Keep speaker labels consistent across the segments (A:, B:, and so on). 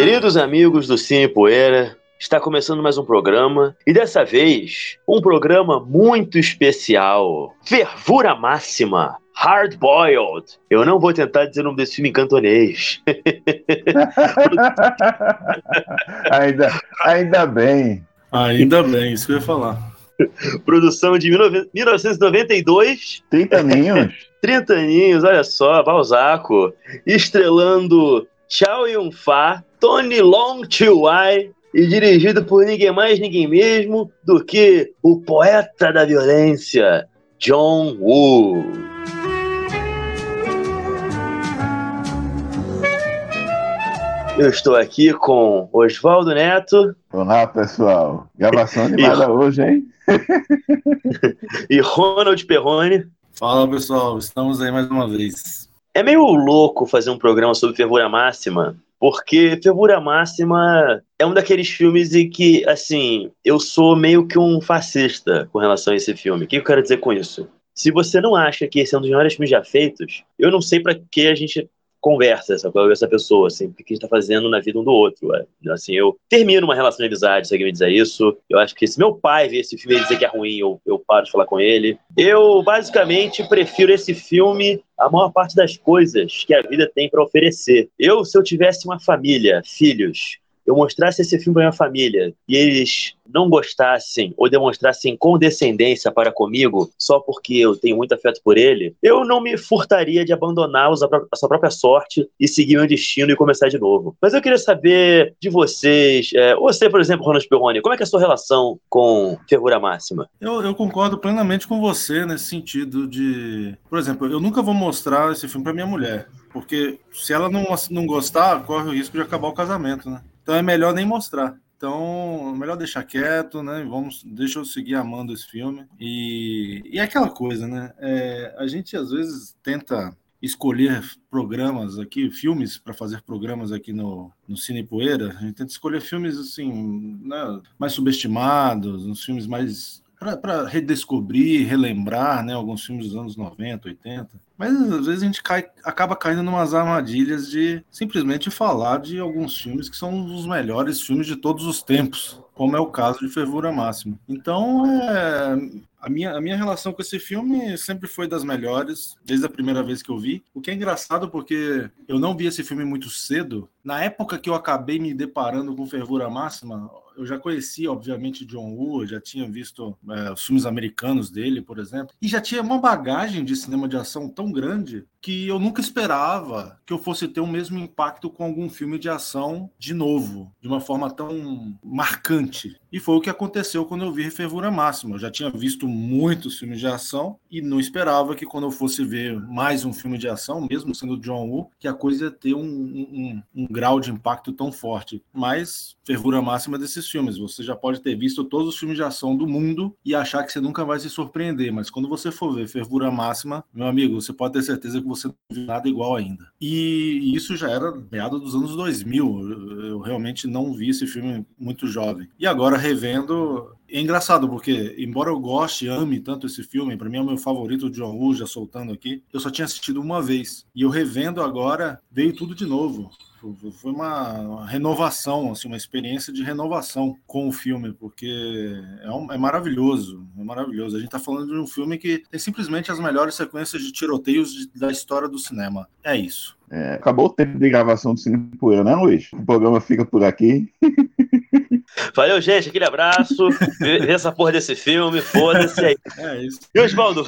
A: Queridos amigos do Cine Poeira, está começando mais um programa e dessa vez um programa muito especial. Fervura máxima. Hard Boiled. Eu não vou tentar dizer o nome desse filme em cantonês.
B: ainda, ainda bem.
C: Ainda bem, isso que eu ia falar.
A: Produção de 1992.
B: 30 aninhos.
A: 30 aninhos, olha só, Balzaco. Estrelando Chow Yun-Fat, Tony Long Chiu-Wai e dirigido por ninguém mais, ninguém mesmo do que o poeta da violência, John Woo. Eu estou aqui com Oswaldo Neto.
B: Olá, pessoal. Gravação animada e... hoje, hein?
A: e Ronald Perrone.
C: Fala, pessoal. Estamos aí mais uma vez.
A: É meio louco fazer um programa sobre fervura máxima, porque Fervura Máxima é um daqueles filmes em que, assim, eu sou meio que um fascista com relação a esse filme. O que eu quero dizer com isso? Se você não acha que esse é um dos melhores filmes já feitos, eu não sei para que a gente conversa essa, essa pessoa, assim, o que a gente tá fazendo na vida um do outro. É. Assim, eu termino uma relação de amizade se alguém me dizer isso. Eu acho que se meu pai ver esse filme e dizer que é ruim, eu, eu paro de falar com ele. Eu, basicamente, prefiro esse filme a maior parte das coisas que a vida tem para oferecer. Eu, se eu tivesse uma família, filhos, eu mostrasse esse filme para minha família e eles não gostassem ou demonstrassem condescendência para comigo só porque eu tenho muito afeto por ele, eu não me furtaria de abandonar a sua própria sorte e seguir meu destino e começar de novo. Mas eu queria saber de vocês, é, você, por exemplo, Ronald Perrone, como é que é a sua relação com Fervura Máxima?
C: Eu, eu concordo plenamente com você nesse sentido de, por exemplo, eu nunca vou mostrar esse filme para minha mulher. Porque se ela não, não gostar, corre o risco de acabar o casamento, né? Então é melhor nem mostrar. Então, melhor deixar quieto, né? Vamos, deixa eu seguir amando esse filme. E, e é aquela coisa, né? É, a gente às vezes tenta escolher programas aqui, filmes para fazer programas aqui no, no Cine Poeira. A gente tenta escolher filmes assim, né, mais subestimados, uns filmes mais para redescobrir, relembrar, né, alguns filmes dos anos 90, 80. Mas às vezes a gente cai, acaba caindo em umas armadilhas de simplesmente falar de alguns filmes que são os melhores filmes de todos os tempos, como é o caso de Fervura Máxima. Então, é, a, minha, a minha relação com esse filme sempre foi das melhores, desde a primeira vez que eu vi. O que é engraçado porque eu não vi esse filme muito cedo. Na época que eu acabei me deparando com Fervura Máxima, eu já conhecia, obviamente, John Woo, já tinha visto é, os filmes americanos dele, por exemplo, e já tinha uma bagagem de cinema de ação tão grande que eu nunca esperava que eu fosse ter o mesmo impacto com algum filme de ação de novo, de uma forma tão marcante. E foi o que aconteceu quando eu vi Fervura Máxima. Eu já tinha visto muitos filmes de ação e não esperava que quando eu fosse ver mais um filme de ação, mesmo sendo John Woo, que a coisa ia ter um, um, um grau de impacto tão forte. Mas Fervura Máxima desses filmes. Você já pode ter visto todos os filmes de ação do mundo e achar que você nunca vai se surpreender. Mas quando você for ver Fervura Máxima, meu amigo, você pode ter certeza que você não viu nada igual ainda. E isso já era meado dos anos 2000. Eu realmente não vi esse filme muito jovem. E agora, revendo, é engraçado, porque, embora eu goste e ame tanto esse filme, para mim é o meu favorito, John Woo, já soltando aqui, eu só tinha assistido uma vez. E eu revendo agora, veio tudo de novo. Foi uma renovação, assim, uma experiência de renovação com o filme, porque é, um, é maravilhoso, é maravilhoso. A gente está falando de um filme que tem simplesmente as melhores sequências de tiroteios de, da história do cinema. É isso.
B: É, acabou o tempo de gravação do Cine Poeira, né, Luiz? O programa fica por aqui.
A: Valeu, gente. Aquele abraço. Vê essa porra desse filme. Foda-se aí. É isso. E Osvaldo,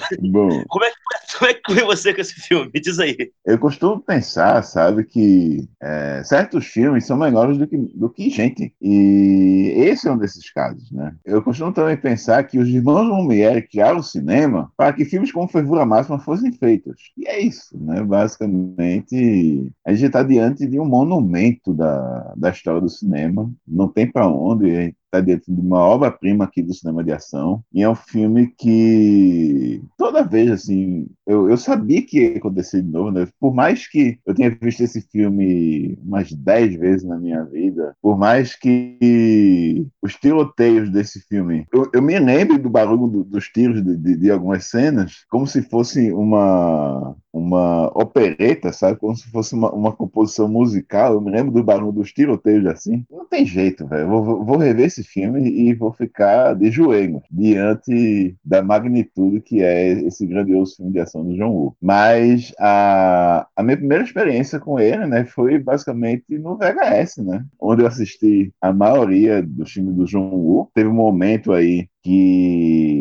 A: como é, que, como é que foi você com esse filme? Me diz aí.
B: Eu costumo pensar, sabe, que é, certos filmes são melhores do que, do que gente. E esse é um desses casos, né? Eu costumo também pensar que os irmãos Lumière criaram o cinema para que filmes como Fervura Máxima fossem feitos. E é isso, né? Basicamente, a gente está diante de um monumento da, da história do cinema. Não tem para onde onde e está dentro de uma obra-prima aqui do cinema de ação. E é um filme que toda vez, assim, eu, eu sabia que ia acontecer de novo, né? Por mais que eu tenha visto esse filme umas dez vezes na minha vida, por mais que os tiroteios desse filme, eu, eu me lembro do barulho do, dos tiros de, de, de algumas cenas, como se fosse uma uma opereta, sabe? Como se fosse uma, uma, composição musical. Eu me lembro do barulho dos tiroteios assim. Não tem jeito, velho. Vou, vou, rever esse filme e vou ficar de joelho diante da magnitude que é esse grandioso filme de ação do John Woo. Mas a, a minha primeira experiência com ele, né, foi basicamente no VHS, né? Onde eu assisti a maioria dos filmes do John Woo. Teve um momento aí que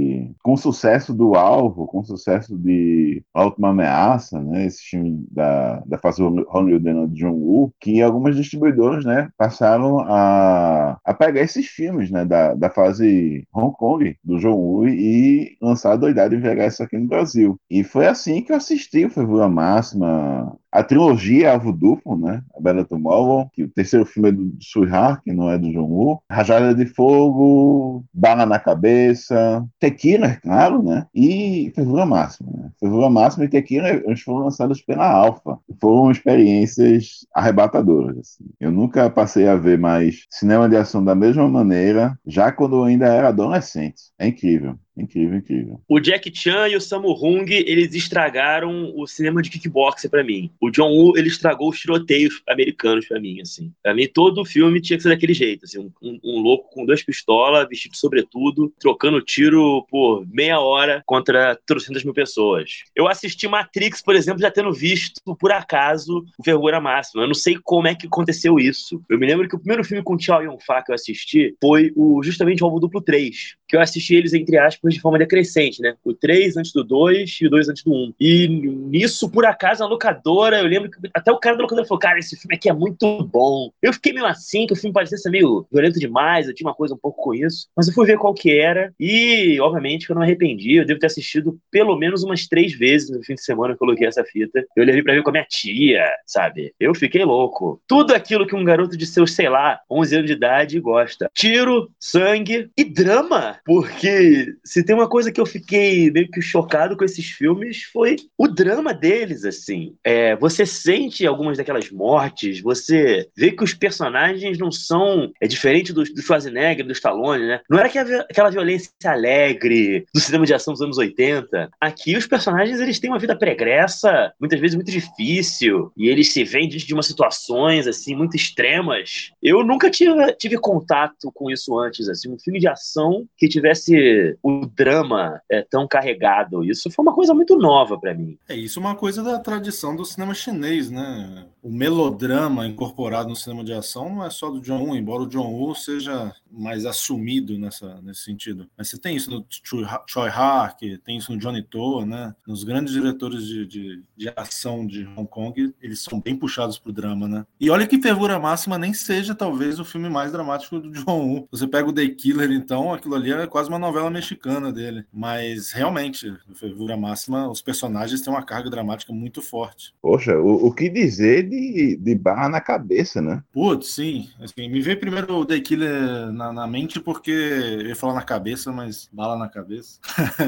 B: com o sucesso do Alvo, com o sucesso de Última Ameaça, né, esse filme da, da fase hollywoodiana de John Woo, que algumas distribuidoras, né, passaram a, a pegar esses filmes, né, da, da fase Hong Kong do John Woo e lançar a doidade em VHS aqui no Brasil. E foi assim que eu assisti o Fervura Máxima, a trilogia Alvo Duplo, né? A Bela Tomorrow, que o terceiro filme é do Suihar, que não é do John Woo. Rajada de Fogo, Bala na Cabeça, Tequila, claro, né? E Fervura Máxima. Né? Fervura Máxima e Tequila eles foram lançados pela Alpha. Foram experiências arrebatadoras. Assim. Eu nunca passei a ver mais cinema de ação da mesma maneira, já quando eu ainda era adolescente. É incrível. Incrível, incrível.
A: O Jack Chan e o Sammo Hung, eles estragaram o cinema de kickboxer para mim. O John Woo, ele estragou os tiroteios americanos para mim, assim. Pra mim, todo filme tinha que ser daquele jeito, assim. Um, um, louco com duas pistolas, vestido sobretudo, trocando tiro por meia hora contra trocentas mil pessoas. Eu assisti Matrix, por exemplo, já tendo visto, por acaso, o Vergonha Máxima. Eu não sei como é que aconteceu isso. Eu me lembro que o primeiro filme com Chow Yun-Fat que eu assisti foi o, justamente o Alvo Duplo 3, que eu assisti eles, entre aspas, de forma decrescente, né? O 3 antes do 2 e o 2 antes do 1. E nisso, por acaso, a locadora, eu lembro que até o cara da locadora falou: Cara, esse filme aqui é muito bom. Eu fiquei meio assim, que o filme parecia ser meio violento demais, eu tinha uma coisa um pouco com isso. Mas eu fui ver qual que era e, obviamente, que eu não me arrependi. Eu devo ter assistido pelo menos umas três vezes no fim de semana que eu coloquei essa fita. Eu levei pra ver com a minha tia, sabe? Eu fiquei louco. Tudo aquilo que um garoto de seus, sei lá, 11 anos de idade gosta. Tiro, sangue e drama. Porque se tem uma coisa que eu fiquei meio que chocado com esses filmes foi o drama deles, assim. É, você sente algumas daquelas mortes, você vê que os personagens não são. É diferente do, do Schwarzenegger, do Stallone, né? Não era aquela violência alegre do cinema de ação dos anos 80. Aqui os personagens eles têm uma vida pregressa, muitas vezes muito difícil, e eles se veem diante de umas situações assim muito extremas. Eu nunca tive, tive contato com isso antes, assim, um filme de ação que tivesse o drama é, tão carregado. Isso foi uma coisa muito nova para mim.
C: É isso é uma coisa da tradição do cinema chinês, né? O melodrama incorporado no cinema de ação não é só do John Woo, embora o John Woo seja mais assumido nessa, nesse sentido. Mas você tem isso no Choi Hark, tem isso no Johnny To, né? Nos grandes diretores de, de, de ação de Hong Kong, eles são bem puxados pro drama, né? E olha que Fervura Máxima nem seja talvez o filme mais dramático do John Woo. Você pega o The Killer, então, aquilo ali é quase uma novela mexicana dele. Mas realmente, Fervura Máxima, os personagens têm uma carga dramática muito forte.
B: Poxa, o, o que dizer de, de barra na cabeça, né?
C: Putz, sim. Assim, me veio primeiro o The Killer na, na, mente porque eu ia falar na cabeça, mas bala na cabeça.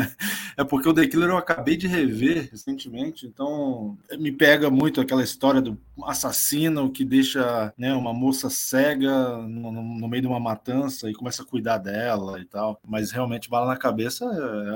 C: é porque o The Killer eu acabei de rever recentemente, então me pega muito aquela história do assassino que deixa né, uma moça cega no, no, meio de uma matança e começa a cuidar dela e tal. Mas realmente bala na cabeça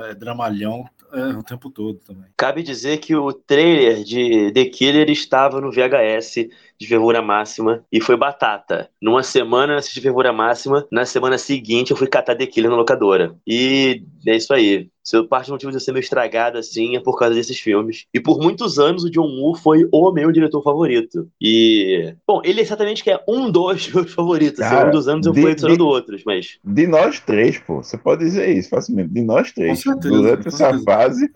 C: é, é dramalhão é, o tempo todo também.
A: Cabe dizer que o trailer de The Killer estava no VHS de fervura máxima e foi batata. Numa semana eu assisti fervura máxima, na semana seguinte eu fui catar The Killer na locadora. E é isso aí. Se parte do motivo de eu ser meio estragado assim é por causa desses filmes. E por muitos anos o John Woo foi o meu diretor favorito. E. Bom, ele é exatamente que é um dos meus favoritos. Cara, um dos anos eu fui adicionando outros, mas.
B: De nós três, pô. Você pode dizer isso facilmente. De nós três. Certeza, Durante essa fase.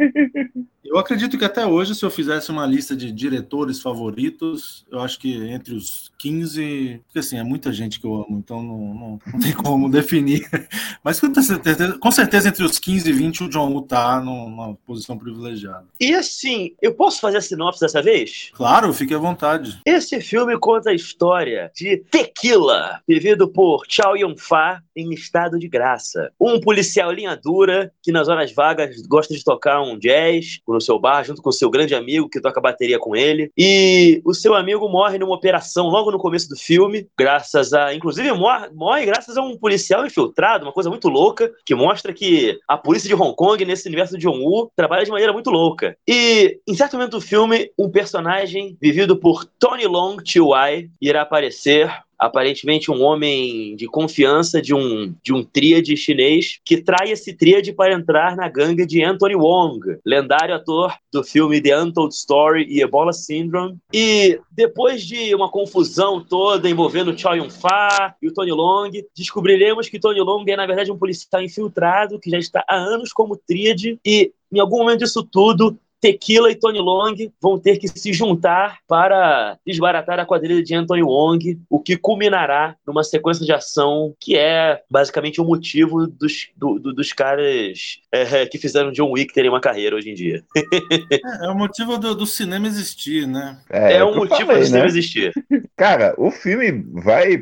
C: Eu acredito que até hoje, se eu fizesse uma lista de diretores favoritos, eu acho que entre os 15, porque assim, é muita gente que eu amo, então não, não, não tem como definir. Mas com certeza, com certeza entre os 15 e 20 o John Woo tá numa posição privilegiada.
A: E assim, eu posso fazer a sinopse dessa vez?
C: Claro, fique à vontade.
A: Esse filme conta a história de Tequila, vivido por Chow Yun-Fat em estado de graça. Um policial linha dura que nas horas vagas gosta de tocar um jazz no seu bar junto com seu grande amigo que toca bateria com ele. E o seu amigo morre numa operação logo no começo do filme, graças a, inclusive morre, morre graças a um policial infiltrado, uma coisa muito louca que mostra que a polícia de Hong Kong nesse universo de John Woo trabalha de maneira muito louca. E em certo momento do filme, um personagem vivido por Tony Long Chiu-Wai irá aparecer aparentemente um homem de confiança de um, de um tríade chinês que trai esse tríade para entrar na gangue de Anthony Wong, lendário ator do filme The Untold Story e Ebola Syndrome. E depois de uma confusão toda envolvendo Choi Yun-Fat e o Tony Long, descobriremos que Tony Long é, na verdade, um policial infiltrado que já está há anos como tríade e em algum momento disso tudo, Tequila e Tony Long vão ter que se juntar para desbaratar a quadrilha de Anthony Wong, o que culminará numa sequência de ação que é basicamente o motivo dos, do, do, dos caras é, que fizeram John Wick terem uma carreira hoje em dia.
C: é, é, o motivo do, do, cinema existir, né?
A: É, é o motivo falei, do cinema né? existir.
B: Cara, o filme vai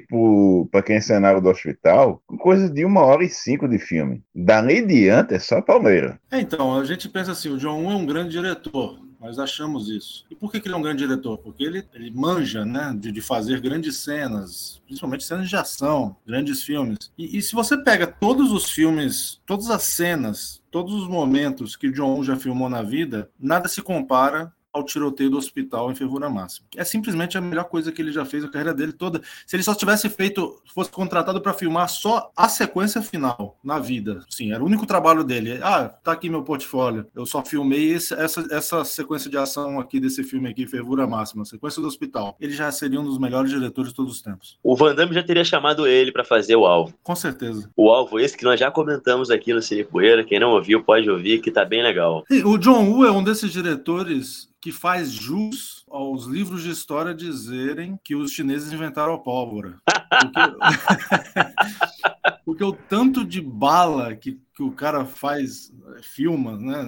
B: para quem é cenário do hospital com coisa de uma hora e cinco de filme. Dali diante é só Palmeira.
C: É, então, a gente pensa assim, o John Woo é um grande diretor diretor. Nós achamos isso. E por que, ele é um grande diretor? Porque ele, ele manja né, de, de fazer grandes cenas, principalmente cenas de ação, grandes filmes. E, e, se você pega todos os filmes, todas as cenas, todos os momentos que John Woo já filmou na vida, nada se compara ao tiroteio do hospital em fervura máxima. É simplesmente a melhor coisa que ele já fez na carreira dele toda. Se ele só tivesse feito, fosse contratado para filmar só a sequência final na vida, sim, era o único trabalho dele. Ah, tá aqui meu portfólio. Eu só filmei esse, essa, essa sequência de ação aqui desse filme aqui, fervura máxima, sequência do hospital. Ele já seria um dos melhores diretores de todos os tempos.
A: O Van Damme já teria chamado ele para fazer o alvo.
C: Com certeza.
A: O alvo esse que nós já comentamos aqui no Cine Poeira. Quem não ouviu pode ouvir, que tá bem legal.
C: E o John Woo é um desses diretores que faz jus aos livros de história dizerem que os chineses inventaram a pólvora. Porque, porque o tanto de bala que, que o cara faz, filma, né,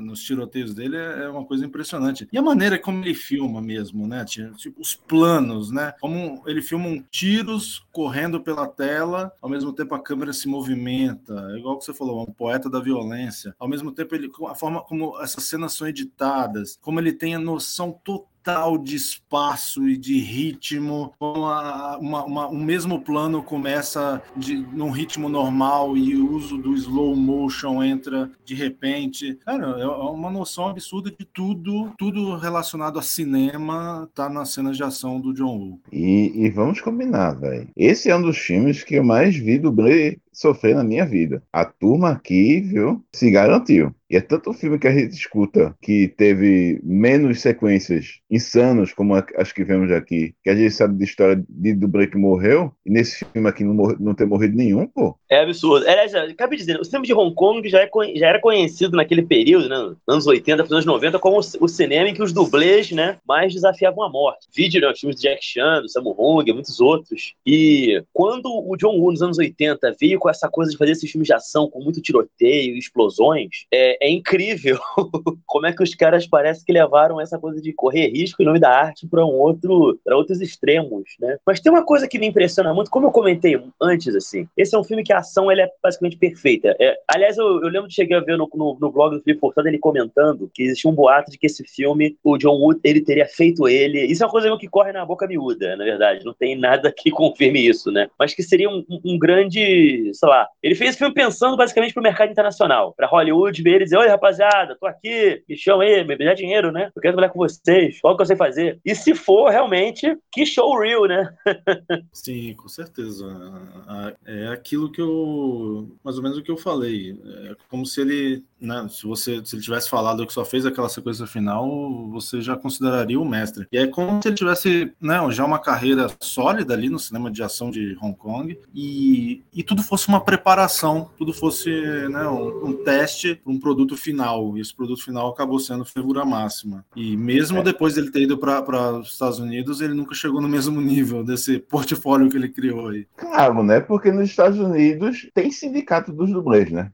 C: nos tiroteios dele é, é uma coisa impressionante. E a maneira como ele filma mesmo, né, tipo, os planos, né, como ele filma um tiros correndo pela tela, ao mesmo tempo a câmera se movimenta, é igual que você falou, um poeta da violência. Ao mesmo tempo ele, a forma como essas cenas são editadas, como ele tem a noção total tal de espaço e de ritmo, uma, uma, uma, um mesmo plano começa de, num ritmo normal e o uso do slow motion entra de repente. Cara, é, é uma noção absurda de tudo, tudo relacionado a cinema tá nas cenas de ação do John Woo.
B: E, e vamos combinar, velho. Esse é um dos filmes que eu mais vi do Bray sofrer na minha vida. A turma aqui, viu, se garantiu. E é tanto filme que a gente escuta que teve menos sequências insanas como as que vemos aqui, que a gente sabe de história de, do Break morreu, e nesse filme aqui não, morre, não ter morrido nenhum, pô.
A: É absurdo. Aliás, acabei de dizer, o cinema de Hong Kong já, é, já era conhecido naquele período, né, nos anos 80, anos 90, como o, cinema em que os dublês, né, mais desafiavam a morte. Vídeo, né, filmes de Jack Chan, do Samu Hong, muitos outros. E quando o John Woo, nos anos 80, veio com essa coisa de fazer esses filmes de ação com muito tiroteio explosões, é, é incrível como é que os caras parece que levaram essa coisa de correr risco em nome da arte para um outro, para outros extremos, né? Mas tem uma coisa que me impressiona muito, como eu comentei antes, assim, esse é um filme que a ação ele é basicamente perfeita. É, aliás, eu, eu, lembro de chegar a ver no, no, no blog do Felipe Fortado ele comentando que existia um boato de que esse filme, o John Wood, ele teria feito ele. Isso é uma coisa que corre na boca miúda, na verdade. Não tem nada que confirme isso, né? Mas que seria um, um grande, sei lá, ele fez esse filme pensando basicamente pro mercado internacional, pra Hollywood ver ele dizer: Oi, rapaziada, tô aqui, me chama aí, me dá dinheiro, né? Eu quero trabalhar com vocês, qual que eu sei fazer. E se for realmente, que show real, né?
C: Sim, com certeza. É aquilo que eu. Mais ou menos o que eu falei. É como se ele né, se você se ele tivesse falado que só fez aquela sequência final, você já consideraria o mestre. E é como se ele tivesse né, já uma carreira sólida ali no cinema de ação de Hong Kong e, e tudo fosse uma preparação, tudo fosse né, um, um teste para um produto final. E esse produto final acabou sendo Fervura Máxima. E mesmo é. depois dele ter ido para os Estados Unidos, ele nunca chegou no mesmo nível desse portfólio que ele criou aí.
B: Claro, né? Porque nos Estados Unidos tem sindicato dos dublês, né?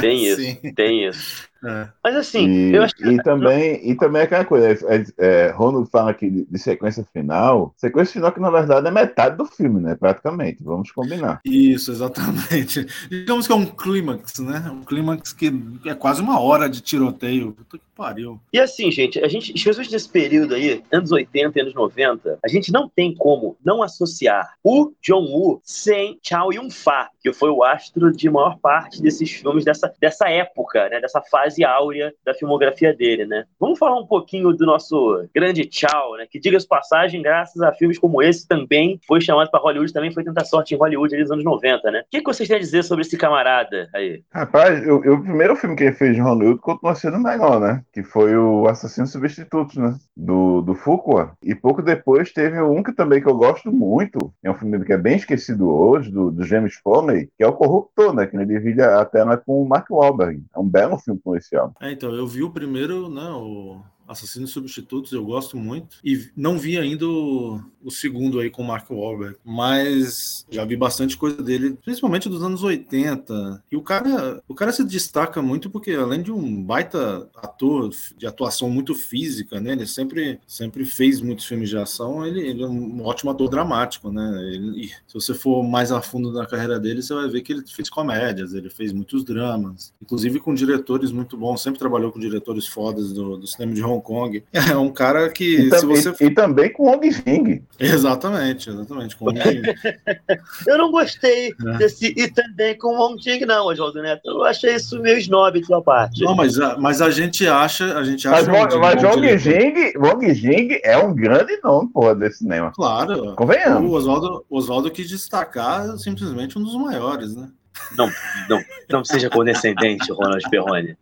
A: Tem isso, tem isso. genius. É. Mas assim,
B: e,
A: eu acho que.
B: E também, e também aquela coisa, é, é, Ronald fala aqui de, de, sequência final. Sequência final que, na verdade, é metade do filme, né? Praticamente. Vamos combinar.
C: Isso, exatamente. Digamos que é um clímax, né? Um clímax que é quase uma hora de tiroteio. Puta que pariu.
A: E assim, gente, a gente, especialmente nesse período aí, anos 80 e anos 90, a gente não tem como não associar o John Woo sem Chow Yun-fat, que foi o astro de maior parte desses filmes dessa, dessa época, né? Dessa fase fase áurea da filmografia dele, né? Vamos falar um pouquinho do nosso grande tchau, né? Que diga-se passagem, graças a filmes como esse também foi chamado para Hollywood, também foi tentar sorte em Hollywood ali nos anos 90, né? O que, que vocês têm a dizer sobre esse camarada aí?
B: Rapaz, eu, eu, o primeiro filme que ele fez em Hollywood continua sendo melhor, né? Que foi o Assassino Substituto, né? Do, do Fuqua. E pouco depois teve um que também que eu gosto muito, é um filme que é bem esquecido hoje, do, do James Foley, que é o Corruptor, né? Que ele divide a tela com o Mark Wahlberg. É um belo filme com esse homem.
C: É, então, eu vi o primeiro, né, o Assassinos Substitutos, eu gosto muito. E não vi ainda o, o segundo aí com o Mark Wahlberg, mas já vi bastante coisa dele, principalmente dos anos 80. E o cara, o cara se destaca muito porque além de um baita ator de atuação muito física, né, ele sempre sempre fez muitos filmes de ação, ele, ele é um ótimo ator dramático, né? Ele, se você for mais a fundo na carreira dele, você vai ver que ele fez comédias, ele fez muitos dramas, inclusive com diretores muito bons, sempre trabalhou com diretores fodas do, do cinema de Hong Kong. É um cara que
B: e, se você... e, e também com Hong Jing.
C: Exatamente, exatamente. Com
A: eu não gostei é. desse e também com Hong Jing, não, Oswaldo Neto. Eu achei isso meio snob de sua parte.
C: Não, mas a, mas a gente acha. A gente acha
B: mas um, mas Hong Jing, Hong Jing é um grande nome, porra, desse cinema.
C: Claro. Convenhamos. O Oswaldo, Oswaldo quis destacar simplesmente um dos maiores, né?
A: Não, não, não seja condescendente, Ronald Perrone.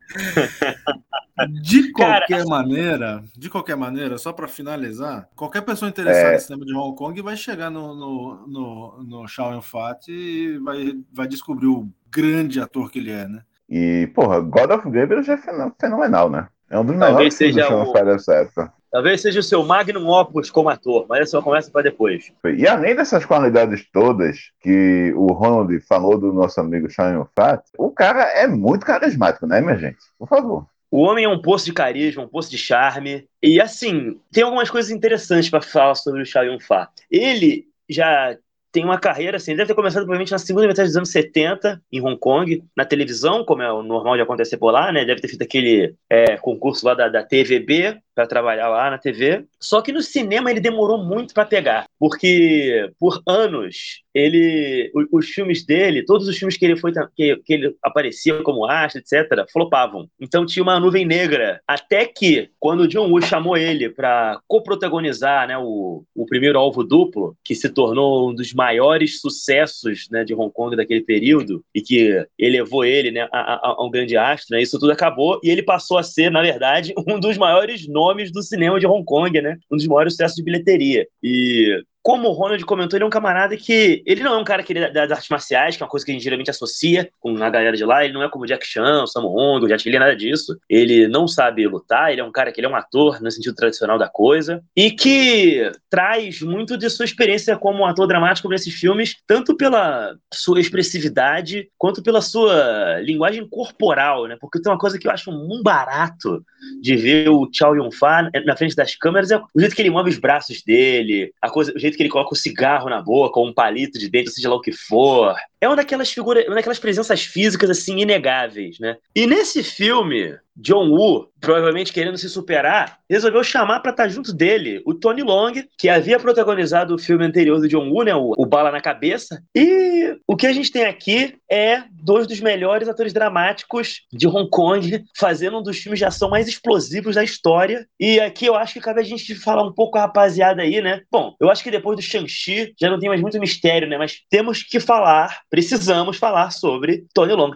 C: De qualquer Cara, maneira, de qualquer maneira, só para finalizar, qualquer pessoa interessada é... no cinema de Hong Kong vai chegar no, no, no, no Shao Yun-fat e vai, vai descobrir o grande ator que ele é, né?
B: E, porra, God of Gabriel já é fenomenal, né? É um dos melhores
A: filmes do o... dessa época. Talvez seja o seu magnum opus como ator, mas essa conversa para depois.
B: E além dessas qualidades todas que o Ronald falou do nosso amigo Shao Fat, o cara é muito carismático, né, minha gente? Por favor.
A: O homem é um poço de carisma, um poço de charme. E assim, tem algumas coisas interessantes para falar sobre o Shao Yun-Fat. Ele já tem uma carreira, assim, deve ter começado provavelmente na segunda metade dos anos 70, em Hong Kong, na televisão, como é o normal de acontecer por lá, né? Deve ter feito aquele é, concurso lá da, da TVB, para trabalhar lá na TV. Só que no cinema ele demorou muito para pegar, porque por anos ele, os, os, filmes dele, todos os filmes que ele foi que, que ele aparecia como astro, etc, flopavam. Então tinha uma nuvem negra, até que quando o John Woo chamou ele para coprotagonizar, né, o, o primeiro alvo duplo, que se tornou um dos maiores sucessos, né, de Hong Kong daquele período e que elevou ele, né, a, a, a um grande astro, né, isso tudo acabou e ele passou a ser, na verdade, um dos maiores nomes nomes do cinema de Hong Kong, né? Um dos maiores sucessos de bilheteria. E como o Ronald comentou, ele é um camarada que. Ele não é um cara que ele é das artes marciais, que é uma coisa que a gente geralmente associa com a galera de lá. Ele não é como Jack Chan, o Sammo Hong, Jet Li, nada disso. Ele não sabe lutar, ele é um cara que ele é um ator no sentido tradicional da coisa. E que traz muito de sua experiência como ator dramático nesses filmes, tanto pela sua expressividade, quanto pela sua linguagem corporal, né? Porque tem uma coisa que eu acho um barato de ver o Chow Yun-Fat na frente das câmeras é o jeito que ele move os braços dele, a coisa, o jeito jeito que ele coloca o cigarro na boca, ou um palito de dentro, seja lá o que for. É uma daquelas figuras, uma daquelas presenças físicas, assim, inegáveis, né? E nesse filme, John Woo, provavelmente querendo se superar, resolveu chamar para estar tá junto dele o Tony Long, que havia protagonizado o filme anterior do John Woo, né, o, o, Bala na Cabeça. E o que a gente tem aqui é dois dos melhores atores dramáticos de Hong Kong, fazendo um dos filmes de ação mais explosivos da história. E aqui eu acho que cabe a gente falar um pouco a rapaziada aí, né? Bom, eu acho que depois do Shang-Chi já não tem mais muito mistério, né? Mas temos que falar, precisamos falar sobre Tony Long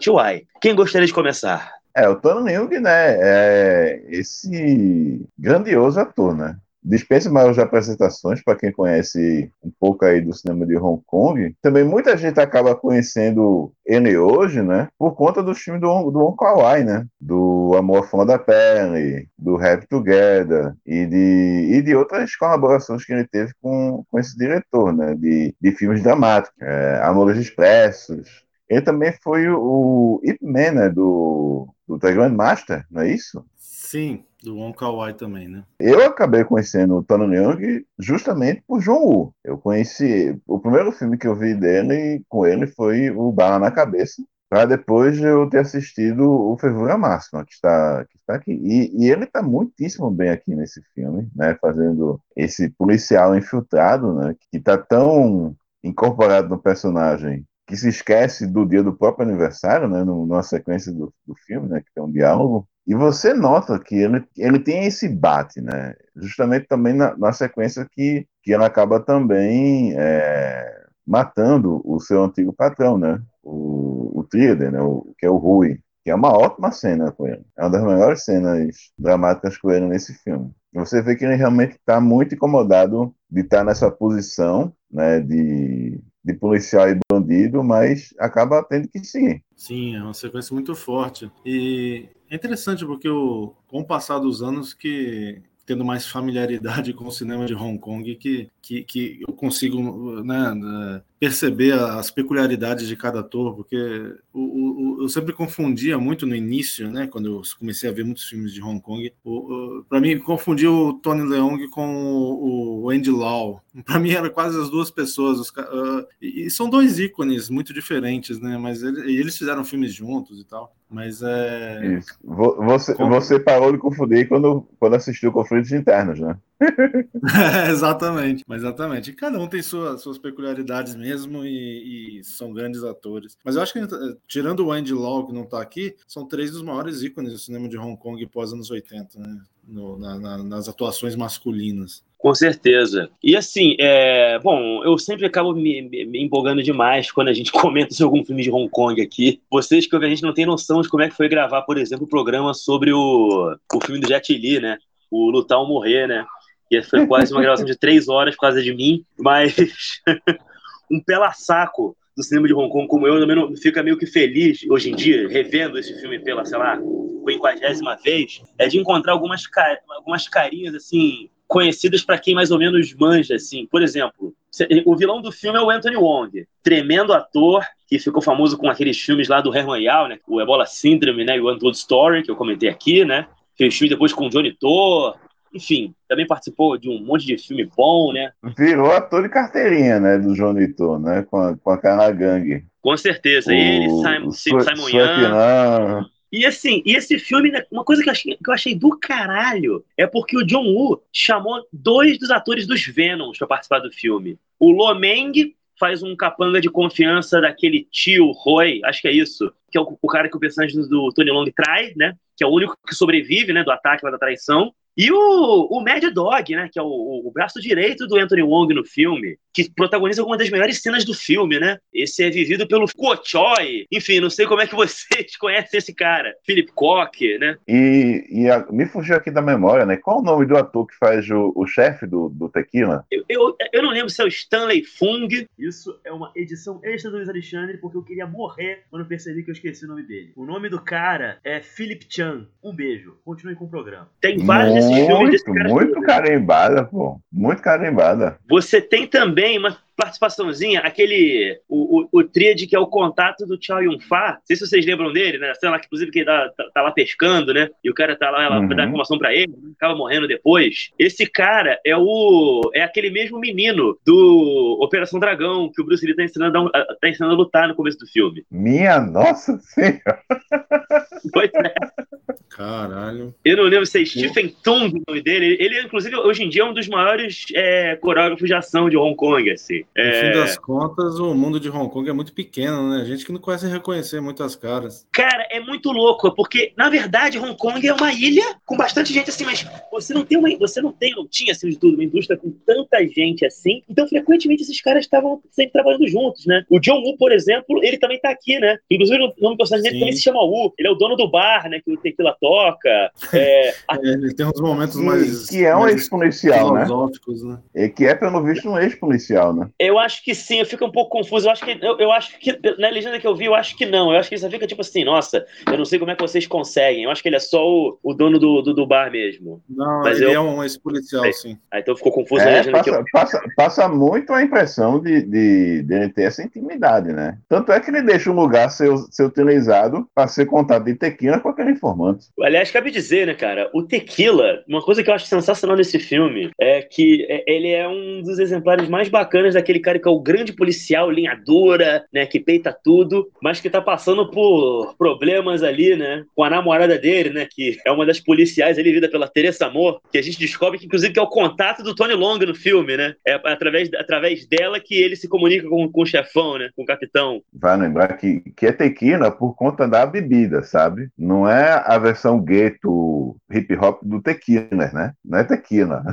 A: Quem gostaria de começar?
B: É, o Tony Young, né, é esse grandioso ator, né? Dispensa maiores apresentações para quem conhece um pouco aí do cinema de Hong Kong. Também muita gente acaba conhecendo ele hoje, né, por conta do filme do, do Wong Kar-wai, né, do Amor Fã da Pele, do Happy Together e de, e de outras colaborações que ele teve com, com esse diretor, né, de, de filmes dramáticos, é, Amores Expressos. Ele também foi o, o Ip Man, né, do, do The Grandmaster, não é isso?
C: Sim, do Wong Wai também, né?
B: Eu acabei conhecendo o Tony Young justamente por John Woo. Eu conheci o primeiro filme que eu vi dele com ele foi o Bala na Cabeça, para depois eu ter assistido o Fervura Máxima, que está, que está aqui. E, e ele está muitíssimo bem aqui nesse filme, né? Fazendo esse policial infiltrado, né? Que está tão incorporado no personagem que se esquece do dia do próprio aniversário, né? Numa sequência do, do filme, né? Que tem um diálogo e você nota que ele, ele tem esse bate, né? Justamente também na, na sequência que, que ela acaba também é, matando o seu antigo patrão, né? O, o Tríade, né? O, que é o Rui, que é uma ótima cena com ele. É uma das maiores cenas dramáticas com ele nesse filme. Você vê que ele realmente está muito incomodado de estar tá nessa posição, né? De, de policial e bandido, mas acaba tendo que seguir.
C: Sim, é uma sequência muito forte. E é interessante porque o, com o passar dos anos que tendo mais familiaridade com o cinema de Hong Kong que, que, que eu consigo né, perceber as peculiaridades de cada ator, porque o, o, eu sempre confundia muito no início, né, quando eu comecei a ver muitos filmes de Hong Kong, para mim confundia o Tony Leung com o, o Andy Lau. Para mim eram quase as duas pessoas, os, uh, e, são dois ícones muito diferentes, né, mas ele, eles fizeram filmes juntos e tal. Mas é.
B: Isso. Você, Como... você parou de confundir quando, quando assistiu Conflitos Internos, né?
C: é, exatamente, exatamente. Cada um tem sua, suas peculiaridades mesmo e, e, são grandes atores. Mas eu acho que, tirando o Andy Lau, que não está aqui, são três dos maiores ícones do cinema de Hong Kong pós anos 80, né? No, na, na, nas atuações masculinas.
A: Com certeza. E assim, é... bom, eu sempre acabo me, me, empolgando demais quando a gente comenta sobre algum filme de Hong Kong aqui. Vocês que a gente não tem noção de como é que foi gravar, por exemplo, o programa sobre o, o filme do Jet Li, né? O Lutar ou Morrer, né? E foi quase uma gravação de três horas por causa de mim, mas um pela saco do cinema de Hong Kong como eu, também fica meio que feliz hoje em dia, revendo esse filme pela, sei lá, quinquagésima vez, é de encontrar algumas, car algumas carinhas, assim, conhecidas para quem mais ou menos manja, assim. Por exemplo, o vilão do filme é o Anthony Wong, tremendo ator, que ficou famoso com aqueles filmes lá do Herman Yao, né? O Ebola Syndrome, né? E o Untold Story, que eu comentei aqui, né? Fez filme depois com o Johnny To, enfim, também participou de um monte de filme bom, né?
B: Virou ator de carteirinha, né, do João Ito, né, com a, com a cara gangue.
A: Com certeza, o, ele, Simon, Simon Young. E assim, e esse filme, né, uma coisa que eu, achei, que eu achei do caralho é porque o John Woo chamou dois dos atores dos Venoms para participar do filme. O Lo Meng faz um capanga de confiança daquele tio Roy, acho que é isso, que é o, o cara que o personagem do Tony Long trai, né? Que é o único que sobrevive, né, do ataque lá da traição. E o, o Mad Dog, né, que é o, o, braço direito do Anthony Wong no filme, que protagoniza uma das melhores cenas do filme, né? Esse é vivido pelo Kochoi. Enfim, não sei como é que vocês conhecem esse cara. Philip Koch, né?
B: E, e a, me fugiu aqui da memória, né? Qual o nome do ator que faz o, o chefe do, do Tequila?
A: Eu, eu, eu, não lembro se é o Stanley Fung. Isso é uma edição extra do Luiz Alexandre, porque eu queria morrer quando percebi que eu esqueci o nome dele. O nome do cara é Philip Chan. Um beijo. Continue com o programa. Tem vários
B: desses filmes desse cara. Muito carimbada, pô. Muito carimbada.
A: Você tem também uma participaçãozinha, aquele. O, o, o tríade que é o contato do Chow Yun Fat. Não sei se vocês lembram dele, né? Sei lá, que inclusive que ele tá, tá, tá, lá pescando, né? E o cara tá lá, ela uhum. dá informação pra ele, acaba morrendo depois. Esse cara é o. É aquele mesmo menino do Operação Dragão, que o Bruce Lee tá ensinando a, tá ensinando a lutar no começo do filme.
B: Minha nossa senhora!
A: Pois é.
C: Caralho.
A: Eu não lembro se é Stephen Tung o nome dele. Ele, inclusive, hoje em dia é um dos maiores é, coreógrafos de ação de Hong Kong, assim.
C: No
A: É...
C: fim das contas, o mundo de Hong Kong é muito pequeno, né? Gente que não conhece reconhecer muitas caras.
A: Cara, é muito louco, porque, na verdade, Hong Kong é uma ilha com bastante gente assim, mas você não tem uma. Você não tem, não tinha assim de tudo, uma indústria com tanta gente assim. Então, frequentemente, esses caras estavam sempre trabalhando juntos, né? O John Woo, por exemplo, ele também tá aqui, né? Inclusive, o nome do personagem dele
C: Sim.
A: também se chama Woo. Ele é o dono do bar, né? Que o Tequila toca. É,
C: É, ele tem uns momentos
B: Que,
C: mais.
B: que é um ex-policial, né?
C: né?
B: E que é, pelo visto, um ex-policial, né?
A: eu acho que sim, eu fico um pouco confuso. Eu acho que. Eu, eu acho que. Na legenda que eu vi, eu acho que não. Eu acho que ele só fica tipo assim, nossa, eu não sei como é que vocês conseguem. Eu acho que ele é só o, o dono do, do, do bar mesmo.
C: Não,
A: Mas
C: ele
A: eu-
C: é um ex-policial,
A: É.
C: sim.
A: Ah, então ficou confuso na
B: É,
A: legenda que eu.
B: passa, passa, passa muito a impressão de, de, de ele ter essa intimidade, né? Tanto é que ele deixa um lugar ser, ser utilizado para ser contado de tequila com aquele informante.
A: Aliás, cabe dizer, né, cara, o Tequila, uma coisa que eu acho sensacional nesse filme é que é- ele é um dos exemplares mais bacanas daquele cara que é o grande policial, linha dura, né, que peita tudo, mas que tá passando por problemas ali, né, com a namorada dele, né, que é uma das policiais ali, vida pela Teresa Amor, que a gente descobre que, inclusive, que é o contato do Tony Long no filme, né, é através, através dela que ele se comunica com, com o chefão, né, com o capitão.
B: Vai lembrar que, que é tequila por conta da bebida, sabe? Não é a versão gueto hip hop do tequila, né? Não é tequila.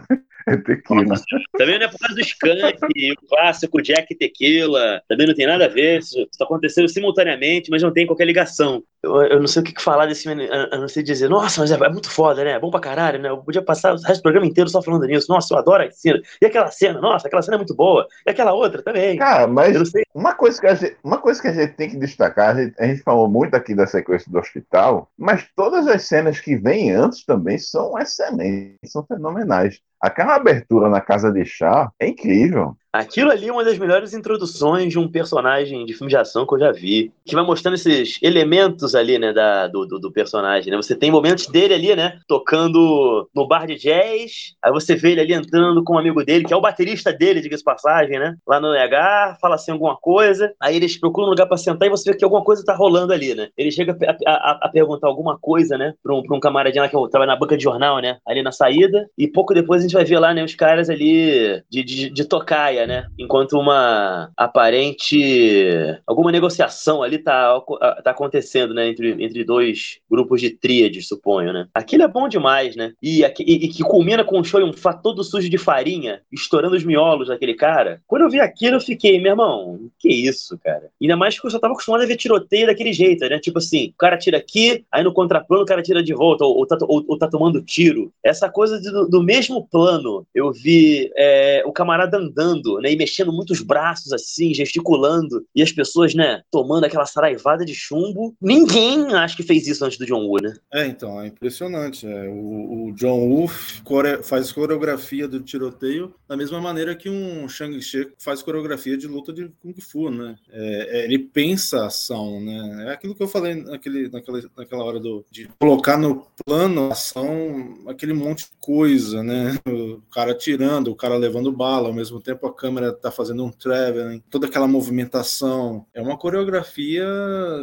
B: É tequila.
A: Também não é por causa do Skank, o clássico Jack Tequila. Também não tem nada a ver. Isso está acontecendo simultaneamente, mas não tem qualquer ligação. Eu, eu não sei o que falar desse menino. Eu não sei dizer, nossa, mas é, é muito foda, né? É bom pra caralho, né? Eu podia passar o resto do programa inteiro só falando nisso. Nossa, eu adoro a cena. E aquela cena, nossa, aquela cena é muito boa. E aquela outra também.
B: Cara, mas
A: Eu não sei.
B: uma coisa, que a gente, uma coisa que a gente tem que destacar, a gente, a gente falou muito aqui da sequência do hospital, mas todas as cenas que vêm antes também são excelentes, são fenomenais. Aquela abertura na casa de chá é incrível.
A: Aquilo ali é uma das melhores introduções de um personagem de filme de ação que eu já vi. Que vai mostrando esses elementos ali, né, da, do, do, do personagem, né? Você tem momentos dele ali, né, tocando no bar de jazz, aí você vê ele ali entrando com um amigo dele, que é o baterista dele, diga-se passagem, né, lá no NH, fala assim alguma coisa, aí eles procuram um lugar pra sentar e você vê que alguma coisa tá rolando ali, né? Ele chega a, a- a perguntar alguma coisa, né, pra um, pra um camaradinho lá que trabalha na banca de jornal, né, ali na saída, e pouco depois a gente vai ver lá, né, os caras ali de, de, de tocaia, né? Enquanto uma aparente. alguma negociação ali tá, tá acontecendo, né? Entre, entre dois grupos de tríades, suponho, né? Aquilo é bom demais, né? E, e- e que culmina com um show um fato todo sujo de farinha, estourando os miolos daquele cara. Quando eu vi aquilo, eu fiquei, meu irmão, que isso, cara? Ainda mais que eu só tava acostumado a ver tiroteio daquele jeito, né? Tipo assim, o cara tira aqui, aí no contraplano o cara tira de volta, ou, ou tá, ou- ou tá tomando tiro. Essa coisa de- do, do mesmo plano, eu vi é, o camarada andando, né? E mexendo muitos braços assim, gesticulando, e as pessoas, né, tomando aquela saraivada de chumbo. Ninguém acho que fez isso antes do John Woo, né?
C: É, então, é impressionante. é. O, o John Woo core- faz coreografia do tiroteio da mesma maneira que um Shang-Chi faz coreografia de luta de Kung Fu, né? É, é, ele pensa a ação, né? É aquilo que eu falei naquele, naquela, naquela hora do, de colocar no plano a ação aquele monte de coisa, né? O cara tirando, o cara levando bala, ao mesmo tempo a câmera tá fazendo um traveling, toda aquela movimentação. É uma coreografia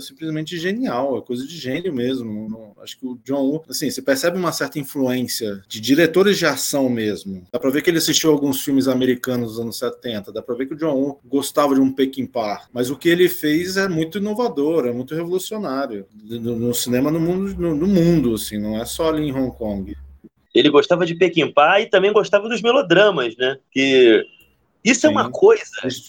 C: simplesmente genial, é coisa de gênio mesmo. Acho que o John Woo, assim, você percebe uma certa influência de diretores de ação mesmo. Dá pra ver que ele assistiu alguns filmes americanos dos anos 70, dá pra ver que o John Woo gostava de um Peckinpah, mas o que ele fez é muito inovador, é muito revolucionário no, cinema no mundo, no, no mundo, assim, não é só ali em Hong Kong.
A: Ele gostava de Pequimpa e também gostava dos melodramas, né? Que isso é
C: Sim.
A: uma coisa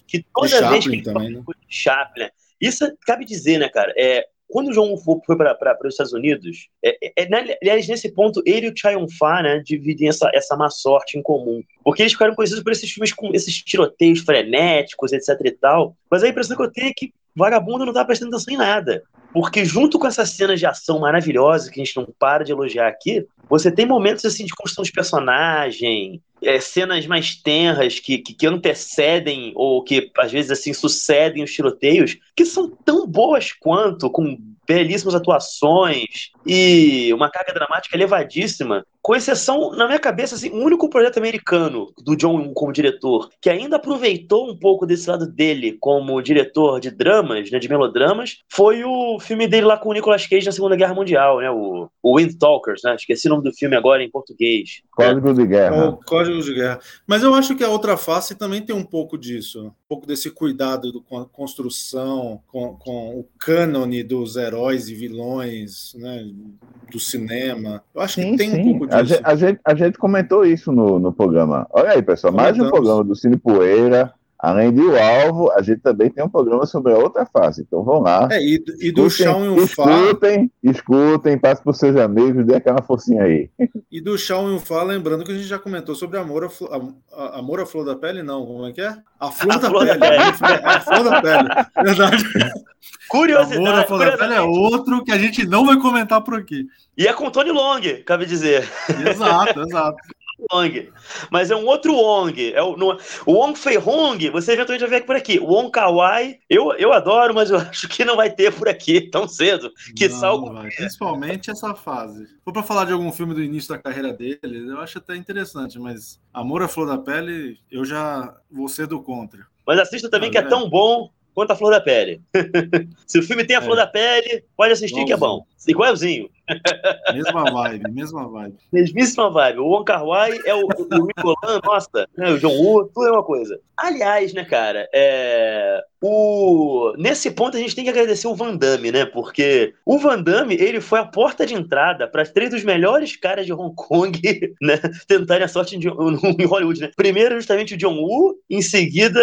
A: que toda vez que
C: Chaplin
A: ele
C: também,
A: fala
C: né?
A: Chaplin, isso cabe dizer, né, cara? É, quando o João foi para os Estados Unidos, é, é, é, né, aliás, nesse ponto, ele e o Chai Yun-fa, né, dividem essa, essa má sorte em comum. Porque eles ficaram conhecidos por esses filmes com esses tiroteios frenéticos, etc e tal. Mas a impressão que eu tenho é que vagabundo não tá prestando atenção em nada. Porque junto com essas cenas de ação maravilhosas que a gente não para de elogiar aqui, você tem momentos assim de construção de personagem, é, cenas mais tenras que, que, que antecedem ou que às vezes assim sucedem os tiroteios, que são tão boas quanto, com belíssimas atuações e uma carga dramática elevadíssima. Com exceção, na minha cabeça, assim, o único projeto americano do John Woo como diretor que ainda aproveitou um pouco desse lado dele como diretor de dramas, né, de melodramas, foi o filme dele lá com o Nicolas Cage na Segunda Guerra Mundial, né, o, o Wind Talkers, né, esqueci o nome do filme agora em português.
B: Código de Guerra.
C: O Código de Guerra. Mas eu acho que a outra face também tem um pouco disso, um pouco desse cuidado do, com a construção, com, com o cânone dos heróis e vilões, né, do cinema. Eu acho sim, que tem sim. um pouco disso.
B: A gente, a gente, a gente comentou isso no, no programa. Olha aí, pessoal, mais um programa do Cine Poeira. Além do alvo, a gente também tem um programa sobre a outra face. Então vão lá.
C: É, e, e do chão e
B: o Fá. Escutem, escutem, passe por seus amigos, dê aquela forcinha aí.
C: E do chão e o Fá, lembrando que a gente já comentou sobre amor a, a, amor à flor da pele, não. Como é que é? A flor, a da, flor pele. da pele. A flor da pele. Verdade.
A: Curiosidade.
C: Amor à flor da pele é outro que a gente não vai comentar por aqui.
A: E é com Tony Long, cabe dizer.
C: Exato, exato.
A: Wong. Mas é um outro Wong. É o, no, o Wong Fei Hong, você eventualmente vai ver por aqui. O Wong Kawai, eu, eu adoro, mas eu acho que não vai ter por aqui tão cedo. Que
C: não,
A: salvo.
C: Principalmente essa fase. Se for para falar de algum filme do início da carreira dele, eu acho até interessante, mas Amor à Flor da Pele, eu já vou ser do contra.
A: Mas assista também, que é, é tão bom quanto a Flor da Pele. Se o filme tem a Flor é. da Pele, pode assistir Igualzinho. que é bom. Igualzinho.
C: Mesma vibe, mesma vibe.
A: Mesmíssima vibe. O Wong Kar Wai é o, o Nicolan, nossa, né, o John Woo, tudo é uma coisa. Aliás, né, cara, é... o... nesse ponto a gente tem que agradecer o Van Damme, né, porque o Van Damme, ele foi a porta de entrada para três dos melhores caras de Hong Kong, né, tentarem a sorte em, em Hollywood, né. Primeiro, justamente, o John Woo, em seguida,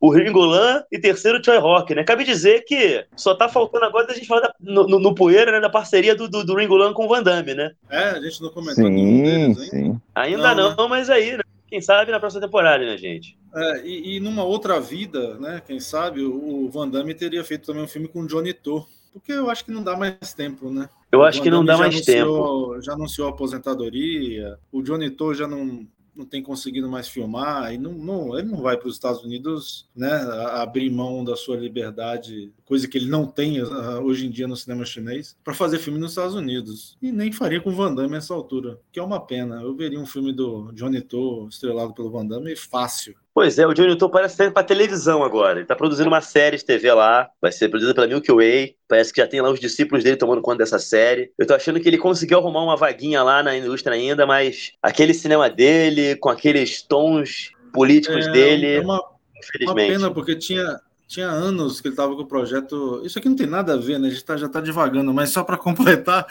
A: o Ringolan e terceiro, o Choi Rock, né. Cabe dizer que só tá faltando agora a gente falar da, no, no, no Poeira, né, da parceria do, do, do Ringo Lam com o Van Damme, né?
C: É, a gente não comentou
B: sim, deles, sim.
A: Ainda não, não né? mas aí, né? Quem sabe na próxima temporada, né, gente?
C: É, e, e, numa outra vida, né? Quem sabe, o, Van Damme teria feito também um filme com o Johnny To. Porque eu acho que não dá mais tempo, né?
A: Eu acho que não dá mais anunciou,
C: tempo. Já anunciou a aposentadoria. O Johnny To já não, não tem conseguido mais filmar e não, não ele não vai para os Estados Unidos né, abrir mão da sua liberdade, coisa que ele não tem uh, hoje em dia no cinema chinês, para fazer filme nos Estados Unidos. E nem faria com Van Damme nessa altura, que é uma pena. Eu veria um filme do Johnny To estrelado pelo Van Damme fácil.
A: Pois é, o Johnny To parece estar para televisão agora. Ele está produzindo uma série de TV lá, vai ser produzida pela Milky Way. Parece que já tem lá os discípulos dele tomando conta dessa série. Eu tô achando que ele conseguiu arrumar uma vaguinha lá na indústria ainda, mas aquele cinema dele, com aqueles tons políticos
C: é,
A: dele,
C: é uma, infelizmente. Uma pena, porque tinha, tinha anos que ele estava com o projeto. Isso aqui não tem nada a ver, né? A gente tá, já está devagando, mas só para completar,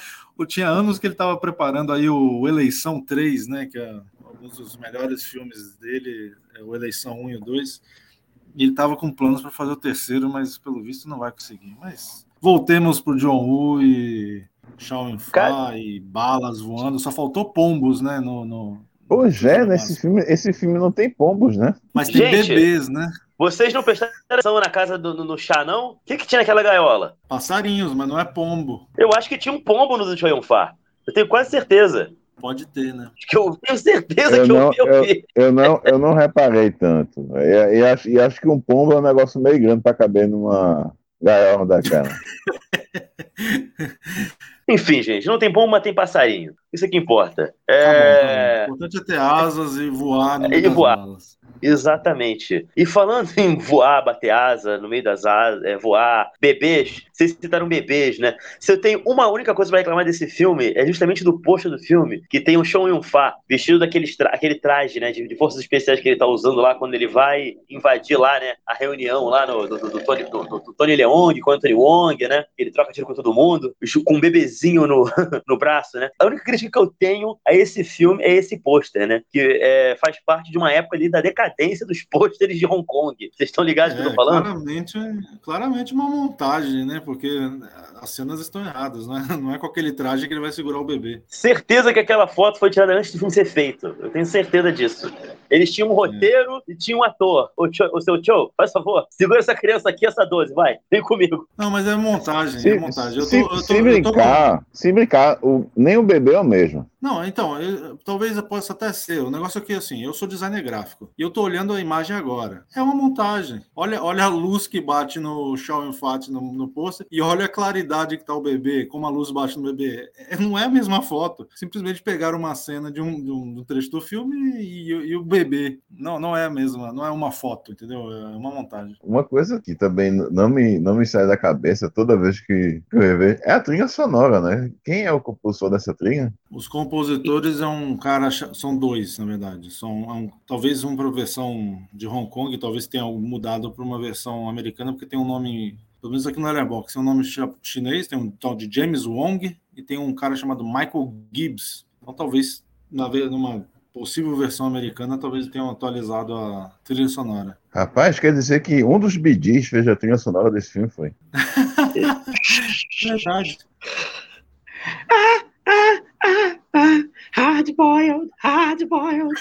C: tinha anos que ele estava preparando aí o Eleição 3, né? Que é alguns dos melhores filmes dele, o Eleição 1 e o 2. E ele estava com planos para fazer o terceiro, mas pelo visto não vai conseguir. Mas voltemos para o John Woo e Shawn Fa e balas voando. Só faltou pombos, né? No, no,
B: Pois é, nesse filme, esse filme não tem pombos, né?
C: Mas tem Gente, bebês, né?
A: Vocês não prestaram atenção na casa do no, no chá, não? O que, que tinha naquela gaiola?
C: Passarinhos, mas não é pombo.
A: Eu acho que tinha um pombo no do Choyonfá. Eu tenho quase certeza.
C: Pode ter, né?
A: Que eu tenho certeza
B: eu
A: que
B: não,
A: eu
B: vi. Eu, eu, não, eu não reparei tanto. E, e, acho, e acho que um pombo é um negócio meio grande para caber numa gaiola daquela.
A: Enfim, gente, não tem pombo, mas tem passarinho. Isso é que importa.
C: É... Tá bom, tá bom. O importante é ter asas e voar. No
A: e voar. Alas. Exatamente. E falando em voar, bater asa no meio das asas, é, voar, bebês, vocês citaram bebês, né? Se eu tenho uma única coisa para reclamar desse filme, é justamente do posto do filme, que tem o Sean Yun-Fa vestido daquele tra aquele traje, né, de, de, forças especiais que ele tá usando lá quando ele vai invadir lá, né, a reunião lá no, do, do, do, Tony, do, do Tony Leong com o Anthony Wong, né? Ele troca tiro com todo mundo, com um bebezinho no, no braço, né? A única crítica que eu tenho a esse filme é esse pôster, né? Que é, faz parte de uma época ali da decadência dos pôsteres de Hong Kong. Vocês estão ligados é, que eu tô falando?
C: Claramente, claramente uma montagem, né? Porque as cenas estão erradas, né? Não é com aquele traje que ele vai segurar o bebê.
A: Certeza que aquela foto foi tirada antes do filme ser feito. Eu tenho certeza disso. Eles tinham um roteiro e tinham um ator. O, cho, o seu Joe, faz favor, segura essa criança aqui, essa 12, vai, vem comigo.
C: Não, mas é montagem,
B: Se,
C: é montagem. Eu tô,
B: se,
C: eu tô,
B: se
C: eu tô
B: brincar, se brincar, o, nem o bebê é o mesmo.
C: Não, então, eu- talvez possa até ser. O negócio aqui é assim, eu sou designer gráfico e eu tô olhando a imagem agora. É uma montagem. Olha, olha a luz que bate no Shaw Fat no, no pôster e olha a claridade que tá o bebê, como a luz bate no bebê. É, não é a mesma foto. Simplesmente pegaram uma cena de um, de um, de um trecho do filme e, e o bebê. Não, não é a mesma, não é uma foto, entendeu? É uma montagem.
B: Uma coisa que também não me, não me sai da cabeça toda vez que eu rever é a trilha sonora, né? Quem é o compositor dessa trilha?
C: Os compositores é um cara, são dois, na verdade. São é um- talvez uma para versão de Hong Kong, talvez tenha mudado para uma versão americana, porque tem um nome, pelo menos aqui no Letterboxd, tem um nome chinês, tem um tal de James Wong e tem um cara chamado Michael Gibbs. Então talvez na numa possível versão americana, talvez tenham atualizado a trilha sonora.
B: Rapaz, quer dizer que um dos bidis fez a trilha sonora desse filme, foi.
C: Verdade.
A: Hard boiled, hard boiled.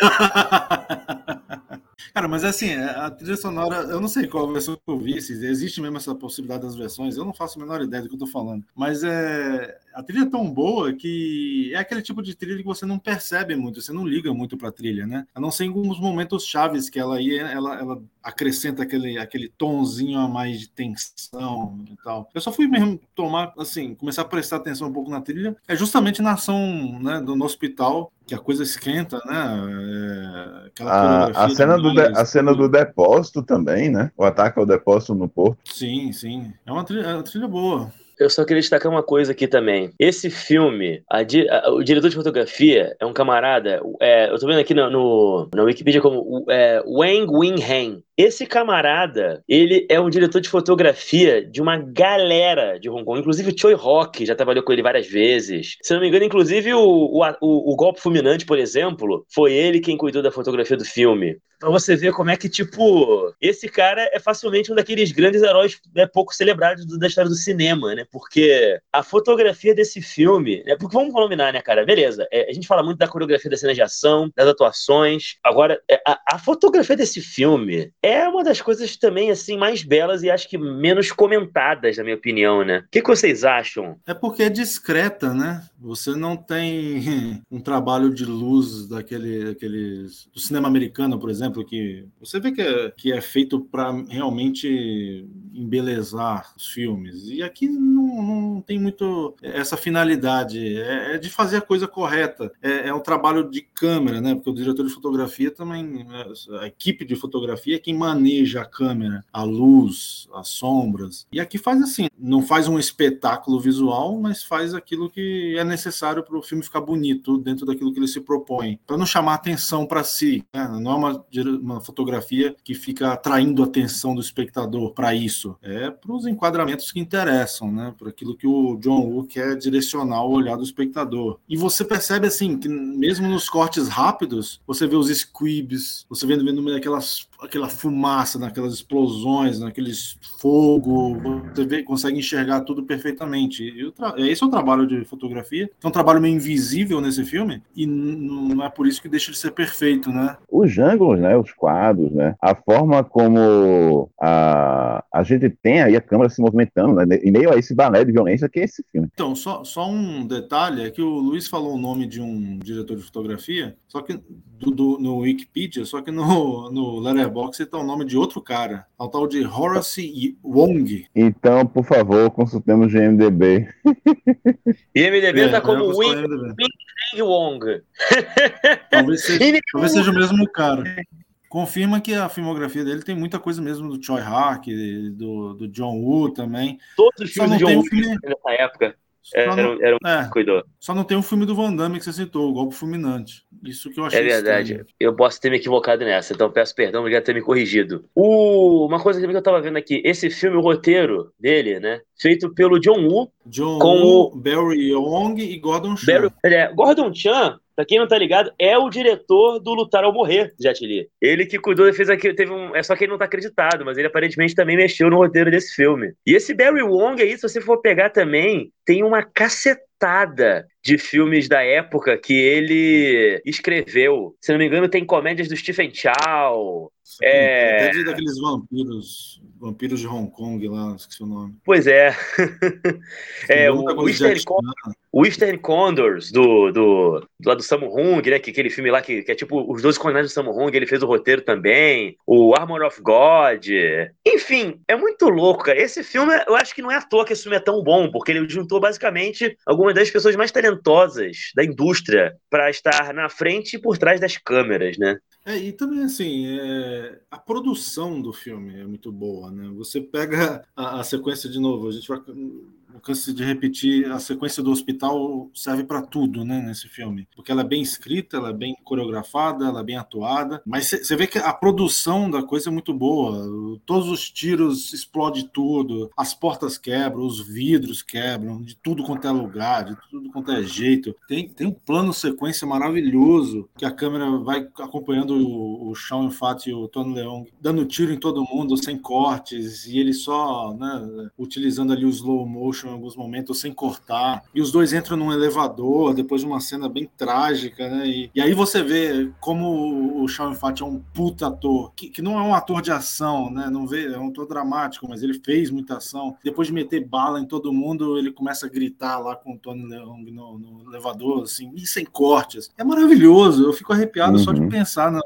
C: Cara, mas assim, a trilha sonora, eu não sei qual versão que eu vi, se existe mesmo essa possibilidade das versões, eu não faço a menor ideia do que eu tô falando. Mas é, a trilha é tão boa que é aquele tipo de trilha que você não percebe muito, você não liga muito pra trilha, né? A não ser em alguns momentos chaves que ela aí, ela, ela acrescenta aquele, aquele tonzinho a mais de tensão e tal. Eu só fui mesmo tomar, assim, começar a prestar atenção um pouco na trilha, é justamente na ação, né, do, no hospital, que a coisa esquenta, né? É, aquela
B: A, a, cena do de-
C: demais,
B: a cena do depósito também, né? O ataque ao depósito no porto.
C: Sim, sim. É uma trilha, é uma trilha boa.
A: Eu só queria destacar uma coisa aqui também. Esse filme, di- a- o diretor de fotografia é um camarada, é, eu tô vendo aqui no, no- na Wikipedia como é, Wang Wing-Han. Esse camarada, ele é um diretor de fotografia de uma galera de Hong Kong. Inclusive o Choi Rock já trabalhou com ele várias vezes. Se não me engano, inclusive o, o, o- Golpe Fulminante, por exemplo, foi ele quem cuidou da fotografia do filme. Pra você ver como é que, tipo, esse cara é facilmente um daqueles grandes heróis né, pouco celebrados do- da história do cinema, né? Porque a fotografia desse filme, né? Porque vamos combinar, né, cara? Beleza, é, a gente fala muito da coreografia das cenas de ação, das atuações. Agora, é, a, a fotografia desse filme é uma das coisas também, assim, mais belas e acho que menos comentadas, na minha opinião, né? O que, que vocês acham?
C: É porque é discreta, né? Você não tem um trabalho de luz daquele, daqueles do cinema americano, por exemplo, que você vê que é, que é feito para realmente embelezar os filmes. E aqui não, não tem muito essa finalidade. É, é de fazer a coisa correta. É, é um trabalho de câmera, né? Porque o diretor de fotografia também, a equipe de fotografia é quem maneja a câmera, a luz, as sombras. E aqui faz assim, não faz um espetáculo visual, mas faz aquilo que é necessário para o filme ficar bonito dentro daquilo que ele se propõe, para não chamar atenção para si. Né? Não é uma, uma fotografia que fica atraindo a atenção do espectador para isso. É para os enquadramentos que interessam, né? Para aquilo que o John Woo quer direcionar o olhar do espectador. E você percebe assim que mesmo nos cortes rápidos, você vê os squibs, você vê no meio daquelas aquela fumaça, naquelas explosões, naqueles fogo, você vê, consegue enxergar tudo perfeitamente. E tra- esse é o trabalho de fotografia, é um trabalho meio invisível nesse filme, e não é por isso que deixa de ser perfeito, né?
B: Os ângulos, né? Os quadros, né? A forma como a, a gente tem aí a câmera se movimentando, né? Em meio a esse balé de violência que é esse filme.
C: Então, só, só um detalhe, é que o Luiz falou o nome de um diretor de fotografia, só que do, do- no Wikipedia, só que no, no Letterboxd está o nome de outro cara, é o tal de Horace Wong.
B: Então, por favor, consultemos o GMDB.
A: IMDB
C: É,
A: tá como Wing
C: né?
A: Wong.
C: Talvez seja, talvez seja o mesmo cara. Confirma que a filmografia dele tem muita coisa mesmo do Choi Hack, do, do John Woo também.
A: Todos os filmes de John
C: o
A: Wick
C: filme.
A: nessa época
C: Só
A: eram,
C: não,
A: eram
C: é,
A: cuidou.
C: só não tem o filme do Van Damme que você citou, o Golpe Fulminante. Isso que eu achei
A: É verdade.
C: estranho.
A: Eu posso ter me equivocado nessa, então peço perdão por já ter me corrigido. O... Uma coisa também que eu tava vendo aqui, esse filme, o roteiro dele, né? Feito pelo John Woo,
C: John
A: Com
C: Woo, Barry Young e Gordon Shaw.
A: Barry... é, Gordon Chan, pra quem não tá ligado, é o diretor do Lutar ao Morrer, Jet Li. Ele que cuidou fez aquilo, teve um... É só que ele não tá acreditado, mas ele aparentemente também mexeu no roteiro desse filme. E esse Barry Wong aí, se você for pegar também, tem uma cacetada de filmes da época que ele escreveu. Se não me engano, tem comédias do Stephen Chow.
C: É... Até daqueles vampiros, vampiros de Hong Kong lá, esqueci o nome.
A: Pois é. é o, o Eastern, o Eastern Condors, do, do, do, do Sammo Hung, né? Que, aquele filme lá que, que é tipo os 12 Condenados do Sammo Hung, ele fez o roteiro também. O Armor of God. Enfim, é muito louco, cara. Esse filme, eu acho que não é à toa que esse filme é tão bom, porque ele juntou basicamente algumas das pessoas mais talentosas da indústria para estar na frente e por trás das câmeras, né?
C: É, e também, assim, é, a produção do filme é muito boa, né? Você pega a, a sequência de novo, a gente vai não canso de repetir, a sequência do hospital serve para tudo, né, nesse filme. Porque ela é bem escrita, ela é bem coreografada, ela é bem atuada, mas você vê que a produção da coisa é muito boa. Todos os tiros explode tudo, as portas quebram, os vidros quebram, de tudo quanto é lugar, de tudo quanto é jeito. Tem, tem um plano sequência maravilhoso que a câmera vai acompanhando o, o Sean Fat e o Tony Leung dando tiro em todo mundo sem cortes e ele só, né, utilizando ali o slow motion em alguns momentos sem cortar. E os dois entram num elevador depois de uma cena bem trágica, né? E, e aí você vê como o Sean Fat é um puta ator, que, que não é um ator de ação, né? Não vê, é um ator dramático, mas ele fez muita ação. Depois de meter bala em todo mundo, ele começa a gritar lá com o Tony Leung no, no elevador, assim, e sem cortes. É maravilhoso, eu fico arrepiado uhum. só de uhum. pensar na,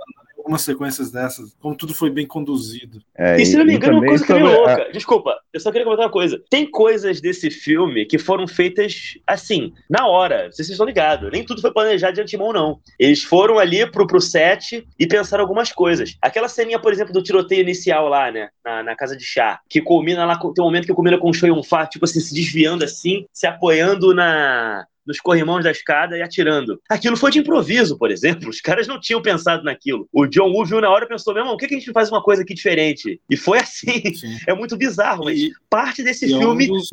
C: algumas sequências dessas, como tudo foi bem conduzido.
A: É, e se não me engano, uma coisa que é meio louca. A... Desculpa, eu só queria comentar uma coisa. Tem coisas desse filme que foram feitas assim, na hora. Não sei se vocês estão ligados. Nem tudo foi planejado de antemão, não. Eles foram ali pro, pro set e pensaram algumas coisas. Aquela ceninha, por exemplo, do tiroteio inicial lá, né? Na, na casa de chá, que culmina lá, tem um momento que culmina com o Show Fá, tipo assim, se desviando assim, se apoiando na nos corrimãos da escada e atirando. Aquilo foi de improviso, por exemplo. Os caras não tinham pensado naquilo. O John Woo viu na hora e pensou, meu irmão, por que a gente faz uma coisa aqui diferente? E foi assim. Sim. É muito bizarro, mas e, parte desse filme é um dos...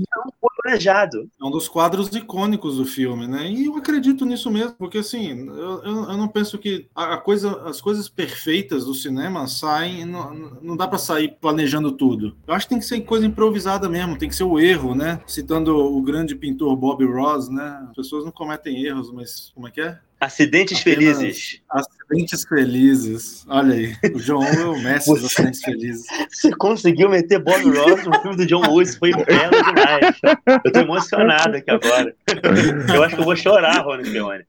C: É um dos quadros icônicos do filme, né? E eu acredito nisso mesmo, porque assim, eu, eu, não penso que a coisa, as coisas perfeitas do cinema saem, não, não dá para sair planejando tudo. Eu acho que tem que ser coisa improvisada mesmo, tem que ser o erro, né? Citando o grande pintor Bob Ross, né? pessoas não cometem erros, mas como é que é?
A: Acidentes Apenas felizes.
C: Acidentes felizes. Olha aí, o John é o mestre dos acidentes felizes.
A: Você conseguiu meter Bob Ross no filme do John Woo, isso foi belo demais. Eu tô emocionado aqui agora. Eu acho que eu vou chorar, Rony Leone.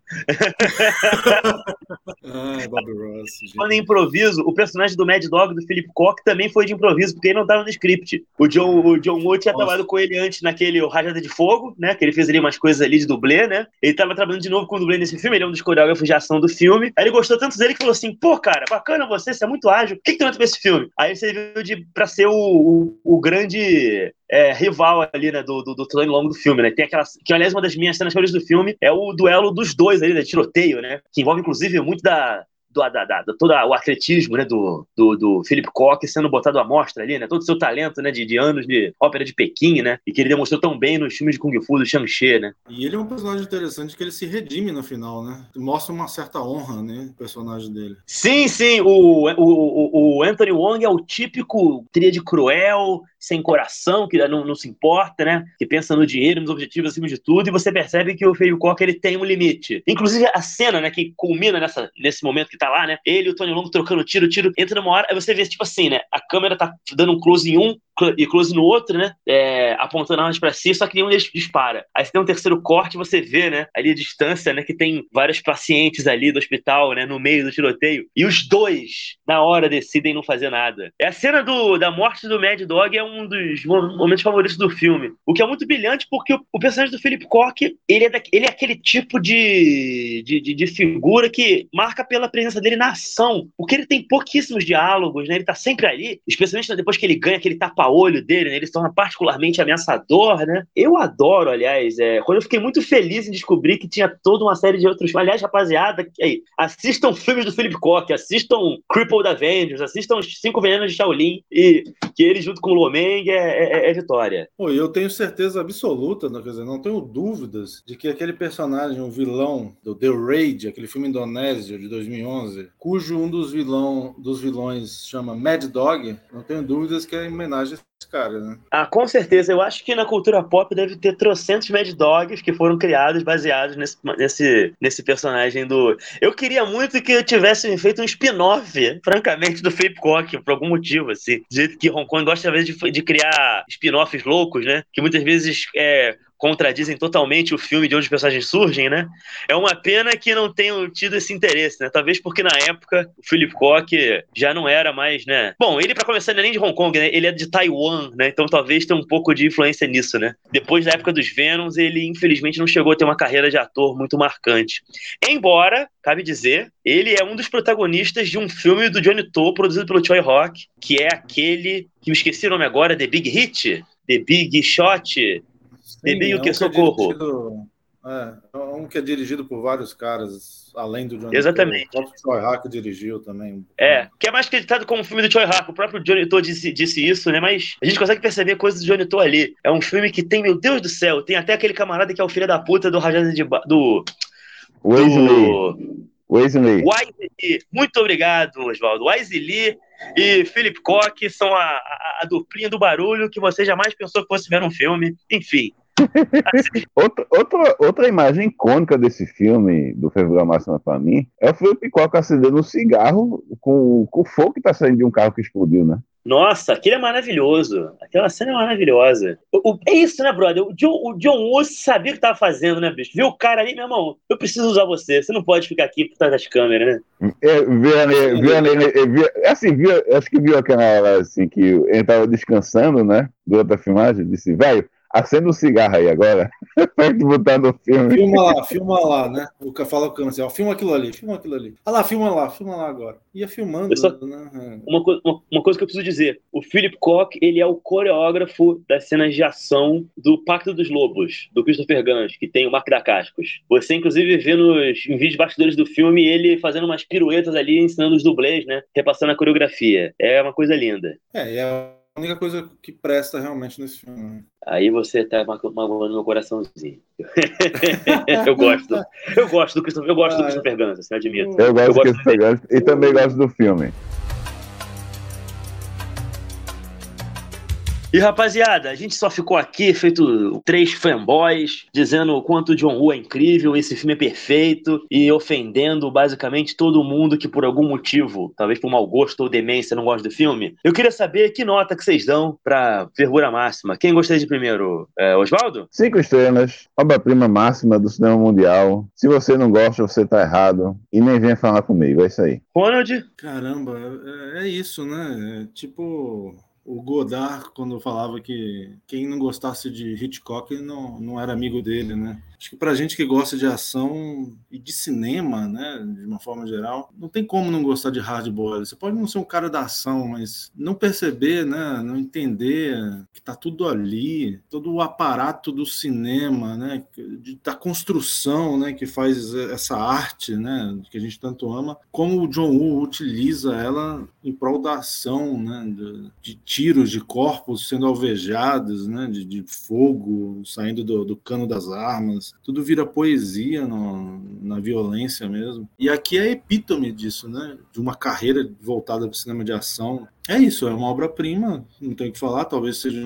C: Ah, Bob Ross.
A: Quando em improviso, o personagem do Mad Dog, do Philip Koch, também foi de improviso, porque ele não estava no script. O John, o John Woo tinha Nossa. trabalhado com ele antes naquele Rajada de Fogo, né? Que ele fez ali umas coisas ali de dublê, né? Ele estava trabalhando de novo com o dublê nesse filme, ele é um dos coreógrafos de ação do filme. Aí ele gostou tanto dele que falou assim: pô, cara, bacana você, você é muito ágil. O que, que tem pra esse filme? Aí ele serviu de, pra ser o, o, o grande é, rival ali, né, do, do, do Tony Long do filme, né? Tem aquela. Que, aliás, uma das minhas cenas favoritas do filme é o duelo dos dois ali, né? Tiroteio, né? Que envolve, inclusive, muito da, do, da, da, todo o atletismo né, do, do, do Philip Koch sendo botado à mostra ali, né? Todo o seu talento né, de, de anos de ópera de Pequim, né? E que ele demonstrou tão bem nos filmes de Kung Fu do Shang-Chi, né?
C: E ele é um personagem interessante que ele se redime no final, né? Mostra uma certa honra, né? O personagem dele.
A: Sim, sim. O, o, o Anthony Wong é o típico tríade cruel, sem coração, que não, não, se importa, né? Que pensa no dinheiro, nos objetivos acima de tudo, e você percebe que o Feio Cocker ele tem um limite. Inclusive a cena, né, que culmina nessa, nesse momento que tá lá, né? Ele e o Tony Long trocando tiro, tiro, entra numa hora, aí você vê, tipo assim, né? A câmera tá dando um close em um, e close no outro, né? É, apontando armas para si, só que nenhum deles dispara. Aí você tem um terceiro corte, você vê, né? Ali a distância, né? Que tem vários pacientes ali do hospital, né? No meio do tiroteio. E os dois, na hora, decidem não fazer nada. É a cena do, da morte do Mad Dog é um dos momentos favoritos do filme. O que é muito brilhante porque o, o personagem do Philip Koch, ele é, da, ele é aquele tipo de, de, de, de, figura que marca pela presença dele na ação. Porque ele tem pouquíssimos diálogos, né? Ele tá sempre ali, especialmente depois que ele ganha aquele tapa olho dele, né? Ele se torna particularmente ameaçador, né? Eu adoro, aliás, é, quando eu fiquei muito feliz em descobrir que tinha toda uma série de outros. Aliás, rapaziada, aí, assistam filmes do Philip Koch, assistam Crippled Avengers, assistam Cinco Venenos de Shaolin, e que ele, junto com o Lomeng, é, é, é vitória.
C: Pô, eu tenho certeza absoluta, não, quer dizer, não tenho dúvidas de que aquele personagem, o vilão do The Raid, aquele filme indonésio de 2011, cujo um dos, vilão, dos vilões chama Mad Dog, não tenho dúvidas que é em homenagem esse cara, né?
A: Ah, com certeza. Eu acho que na cultura pop deve ter trocentos Mad Dogs que foram criados baseados nesse, nesse, nesse personagem do. Eu queria muito que tivessem feito um spin-off, francamente, do Philip Koch, por algum motivo, assim. Do jeito que Hong Kong gosta, às vezes, de, de criar spin-offs loucos, né? Que muitas vezes é, contradizem totalmente o filme de onde os personagens surgem, né? É uma pena que não tenham tido esse interesse, né? Talvez porque na época o Philip Koch já não era mais, né? Bom, ele para começar não é nem de Hong Kong, né? Ele é de Taiwan, né? Então talvez tenha um pouco de influência nisso, né? Depois da época dos Venoms, ele infelizmente não chegou a ter uma carreira de ator muito marcante. Embora, cabe dizer, ele é um dos protagonistas de um filme do Johnny To produzido pelo Choi Rock, que é aquele que me esqueci o nome agora, The Big Hit, The Big Shot, Bebi o que? Socorro.
C: É, é, um que é dirigido por vários caras, além do Johnny
A: Exatamente.
C: O próprio Choi Hack dirigiu também.
A: É, que é mais acreditado como um filme do Choi Hack. O próprio Johnny To disse, disse isso, né? Mas a gente consegue perceber coisas do Johnny To ali. É um filme que tem, meu Deus do céu, tem até aquele camarada que é o filho da puta do Rajada de do
B: Wesley. Wesley.
A: Wesley. Muito obrigado, Oswaldo. Wesley e Philip Koch são a, a, a duplinha do barulho que você jamais pensou que fosse ver um filme. Enfim,
B: outra, outra, outra imagem icônica desse filme, do Fervura Máxima para mim, é o Felipe Coca acendendo um cigarro com, com o fogo que tá saindo de um carro que explodiu, né?
A: Nossa, aquilo é maravilhoso. Aquela cena é maravilhosa. O, o, é isso, né, brother? O John, o John Woo sabia o que tava fazendo, né, bicho? Viu o cara ali, meu irmão? Eu preciso usar você. Você não pode ficar aqui por trás das câmeras, né?
B: É, viu, viu, viu, assim, viu, acho que viu aquela hora assim que ele tava descansando, né? Do outra filmagem, disse, velho, Acenda um cigarro aí agora. Pode botar no filme.
C: Filma lá, filma lá, né? O que fala o assim, ó, filma aquilo ali, filma aquilo ali. Ah lá, filma lá, filma lá agora. Ia filmando, só...
A: né? Uma, uma, uma, coisa que eu preciso dizer. O Philip Koch, ele é o coreógrafo das cenas de ação do Pacto dos Lobos, do Christopher Gans, que tem o Marco da Cascos. Você, inclusive, vê nos em vídeos bastidores do filme ele fazendo umas piruetas ali, ensinando os dublês, né? Repassando a coreografia. É uma coisa linda.
C: É, é única coisa que presta realmente nesse filme.
A: Aí você tá magoando meu coraçãozinho. eu gosto. Eu gosto do Christopher, eu gosto ah, do Christopher Gans, assim, admito.
B: Eu gosto, eu gosto do Christopher Gans e também gosto do filme.
A: E rapaziada, a gente só ficou aqui feito três fanboys, dizendo o quanto o John Woo é incrível, esse filme é perfeito e ofendendo basicamente todo mundo que por algum motivo, talvez por mau gosto ou demência, não gosta do filme. Eu queria saber que nota que vocês dão pra Fervura Máxima. Quem gostaria de primeiro? É, Oswaldo?
B: Cinco estrelas, obra-prima máxima do cinema mundial. Se você não gosta, você tá errado. E nem venha falar comigo, é isso aí.
A: Ronald?
C: Caramba, é, é isso, né? É, tipo, o Godard, quando falava que quem não gostasse de Hitchcock não, não era amigo dele, né? Acho que para gente que gosta de ação e de cinema, né, de uma forma geral, não tem como não gostar de hard boiled. Você pode não ser um cara da ação, mas não perceber, né, não entender que tá tudo ali, todo o aparato do cinema, né, da construção, né, que faz essa arte, né, que a gente tanto ama, como o John Woo utiliza ela em prol da ação, né, de, de tiros de corpos sendo alvejados, né, de, de fogo saindo do, do cano das armas tudo vira poesia no, na violência mesmo. E aqui é epítome disso, né? De uma carreira voltada para o cinema de ação. É isso, é uma obra-prima, não tem o que falar, talvez seja,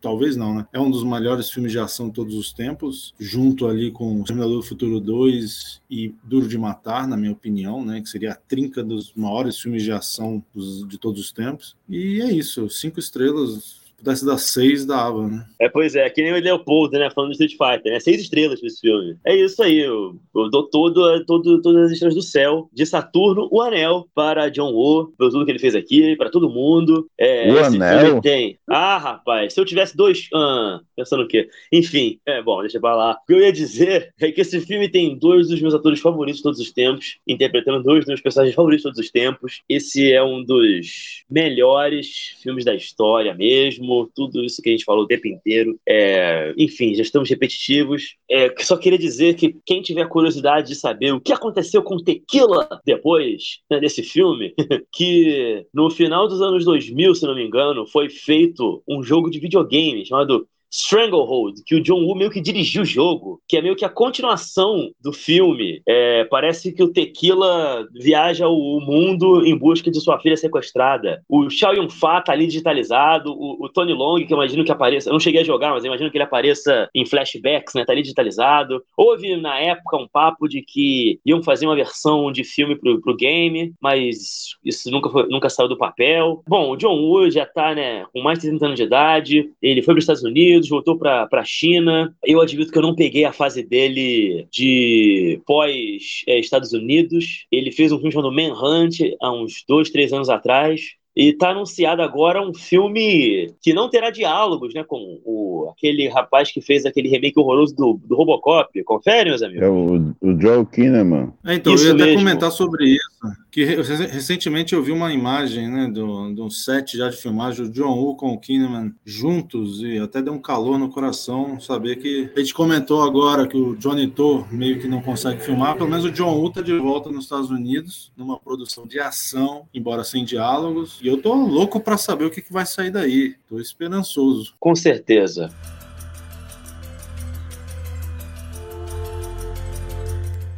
C: talvez não, né? É um dos melhores filmes de ação de todos os tempos, junto ali com o Terminador do Futuro 2 e Duro de Matar, na minha opinião, né? Que seria a trinca dos maiores filmes de ação dos, de todos os tempos. E é isso, cinco estrelas, pudesse dar seis, dava, né?
A: É, pois é, que nem o Leopoldo, né? Falando do Street Fighter, né? Seis estrelas pra esse filme. É isso aí, eu, eu dou todo, todo, todas as estrelas do céu, de Saturno, o anel para John Woo, pelo tudo que ele fez aqui, para todo mundo. É,
B: o anel?
A: tem. Ah, rapaz, se eu tivesse dois. Ah, pensando o quê? Enfim, é bom, deixa pra lá. O que eu ia dizer é que esse filme tem dois dos meus atores favoritos de todos os tempos, interpretando dois dos meus personagens favoritos de todos os tempos. Esse é um dos melhores filmes da história mesmo tudo isso que a gente falou o tempo inteiro. É, enfim, já estamos repetitivos. É, só queria dizer que quem tiver curiosidade de saber o que aconteceu com Tequila depois né, desse filme, que no final dos anos 2000, se não me engano, foi feito um jogo de videogame chamado Stranglehold, que o John Woo meio que dirigiu o jogo, que é meio que a continuação do filme. É, parece que o Tequila viaja o mundo em busca de sua filha sequestrada. O Xiao Yun-Fa tá ali digitalizado. O, o, Tony Long, que eu imagino que apareça... Eu não cheguei a jogar, mas eu imagino que ele apareça em flashbacks, né? Tá ali digitalizado. Houve, na época, um papo de que iam fazer uma versão de filme pro, pro game, mas isso nunca, foi, nunca saiu do papel. Bom, o John Woo já tá, né, com mais de 30 anos de idade. Ele foi para os Estados Unidos, voltou para a China. Eu admito que eu não peguei a fase dele de pós-Estados é, Unidos. Ele fez um filme chamado Manhunt há uns dois, três anos atrás. E tá anunciado agora um filme que não terá diálogos, né? Com o, aquele rapaz que fez aquele remake horroroso do, do Robocop. Confere, meus amigos?
B: É o, o Joe Kinnaman.
C: É, então, isso eu ia até mesmo. comentar sobre isso. Que recentemente eu vi uma imagem, né, do, de um set já de filmagem, o John Woo com o Kinnaman juntos, e até deu um calor no coração saber que a gente comentou agora que o Johnny To meio que não consegue filmar, pelo menos o John Woo tá de volta nos Estados Unidos, numa produção de ação, embora sem diálogos, e eu tô louco para saber o que, que vai sair daí. Tô esperançoso.
A: Com certeza.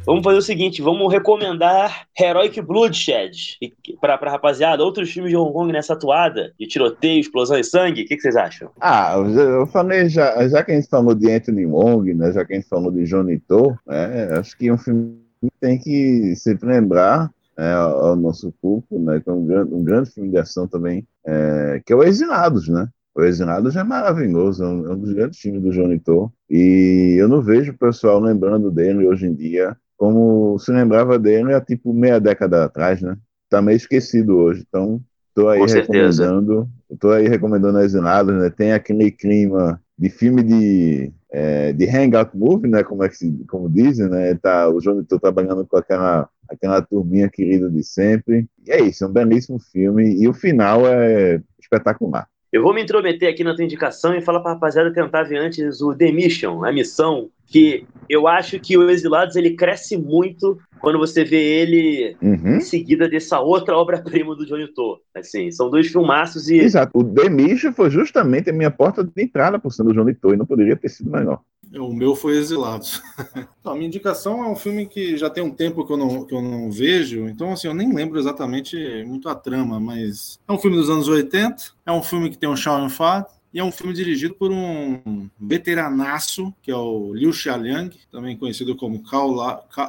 A: Vamos fazer o seguinte, vamos recomendar Heroic Bloodshed para pra rapaziada, outros filmes de Hong Kong nessa atuada, de tiroteio, explosão e sangue, o que, que, vocês acham?
B: Ah, eu falei, já, já que a gente falou de Anthony Wong, né, já que a gente falou de Johnny To, né, acho que é um filme que tem que sempre lembrar é, ao nosso público, né, que é um grande, um grande filme de ação também, é, que é o Exinados, né? O Exinados é maravilhoso, é um, é um dos grandes filmes do Johnny e eu não vejo o pessoal lembrando dele hoje em dia, como se lembrava dele há tipo meia década atrás, né? Tá meio esquecido hoje, então tô aí Com recomendando, certeza. tô aí recomendando Exinados, né? Tem aquele clima de filme de é, de hangout movie, né, como é que se, como dizem, né, tá, o Johnny trabalhando com aquela aquela turminha querida de sempre. E é isso, é um belíssimo filme e o final é espetacular.
A: Eu vou me intrometer aqui na tua indicação e falar para rapaziada tentar ver antes o The Mission, a missão, que eu acho que o Exilados ele cresce muito quando você vê ele uhum. em seguida dessa outra obra-prima do Johnny To. Assim, são dois filmaços e.
B: Exato. O The Mission foi justamente a minha porta de entrada por ser do Johnny To e não poderia ter sido melhor.
C: O meu foi Exilados. a minha indicação é um filme que já tem um tempo que eu, não, que eu não vejo, então assim, eu nem lembro exatamente muito a trama, mas é um filme dos anos 80, é um filme que tem um Shaw Yun-Fat, e é um filme dirigido por um veteranaço, que é o Liu Xiaoliang, também conhecido como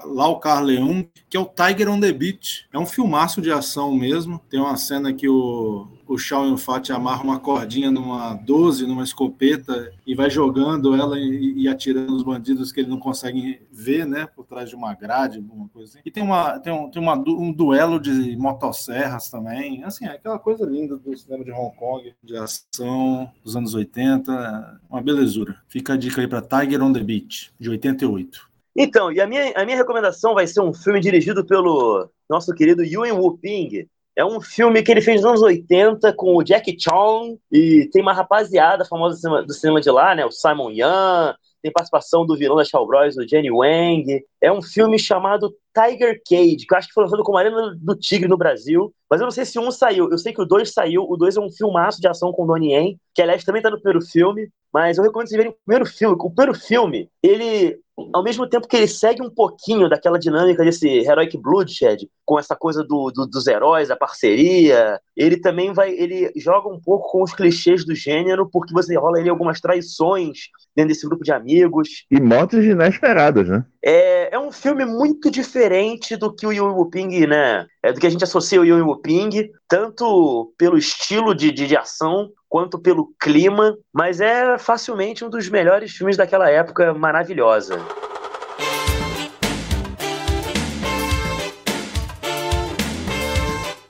C: Lau Carleung, que é o Tiger on the Beach. É um filmaço de ação mesmo. Tem uma cena que o o Shao Yun-Fat amarra uma cordinha numa 12, numa escopeta, e vai jogando ela e, e, atirando os bandidos que ele não consegue ver, né? Por trás de uma grade, alguma coisa assim. E tem, uma, tem, um, tem uma, um duelo de motosserras também. Assim, é aquela coisa linda do cinema de Hong Kong, de ação dos anos 80. Uma belezura. Fica a dica aí para Tiger on the Beach, de 88.
A: Então, e a minha, a minha recomendação vai ser um filme dirigido pelo nosso querido Yuen Wu Ping, é um filme que ele fez nos anos 80 com o Jack Chong e tem uma rapaziada famosa do cinema, do de lá, né? O Simon Young, tem participação do vilão da Shaw Bros, o Jenny Wang. É um filme chamado Tiger Cage, que eu acho que foi lançado com Marina do Tigre no Brasil, mas eu não sei se um saiu. Eu sei que o dois saiu. O dois é um filmaço de ação com Donnie Yen, que aliás também tá no primeiro filme, mas eu recomendo vocês verem o primeiro filme. O primeiro filme, ele ao mesmo tempo que ele segue um pouquinho daquela dinâmica desse Heroic Bloodshed, com essa coisa do, do, dos heróis, a parceria, ele também vai, ele joga um pouco com os clichês do gênero, porque você rola ali algumas traições dentro desse grupo de amigos.
B: E mortes inesperadas, né?
A: É, é um filme muito diferente do que o Yu Ping, né? É do que a gente associa o Yu Ping, tanto pelo estilo de, de, de ação, quanto pelo clima, mas é facilmente um dos melhores filmes daquela época maravilhosa.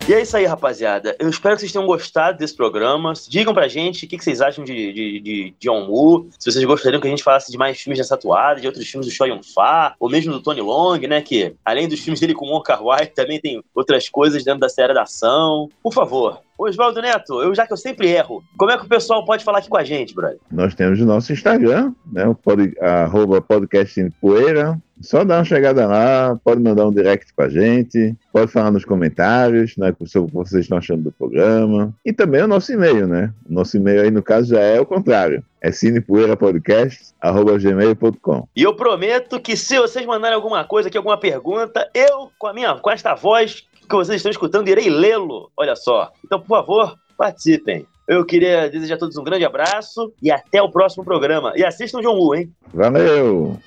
A: E é isso aí, rapaziada. Eu espero que vocês tenham gostado desse programa. Digam pra gente o que vocês acham de, de, de John Woo. Se vocês gostariam que a gente falasse de mais filmes dessa atuada, de outros filmes do Choi Yun-Fa, ou mesmo do Tony Long, né? Que além dos filmes dele com Wong Kar-wai, também tem outras coisas dentro da série da ação. Por favor, Oswaldo Neto, eu já que eu sempre erro, como é que o pessoal pode falar aqui com a gente, brother?
B: Nós temos o nosso Instagram, né? O pod, arroba podcast em poeira, Só dá uma chegada lá, pode mandar um direct pra gente, pode falar nos comentários, né, sobre o que vocês estão achando do programa. E também o nosso e-mail, né? O nosso e-mail aí, no caso, já é o contrário. É cinepoeirapodcast.gmail.com
A: E eu prometo que se vocês mandarem alguma coisa aqui, alguma pergunta, eu, com a minha, com esta voz que vocês estão escutando, irei lê-lo. Olha só. Então, por favor, participem. Eu queria desejar a todos um grande abraço e até o próximo programa. E assistam John Woo, hein?
B: Valeu!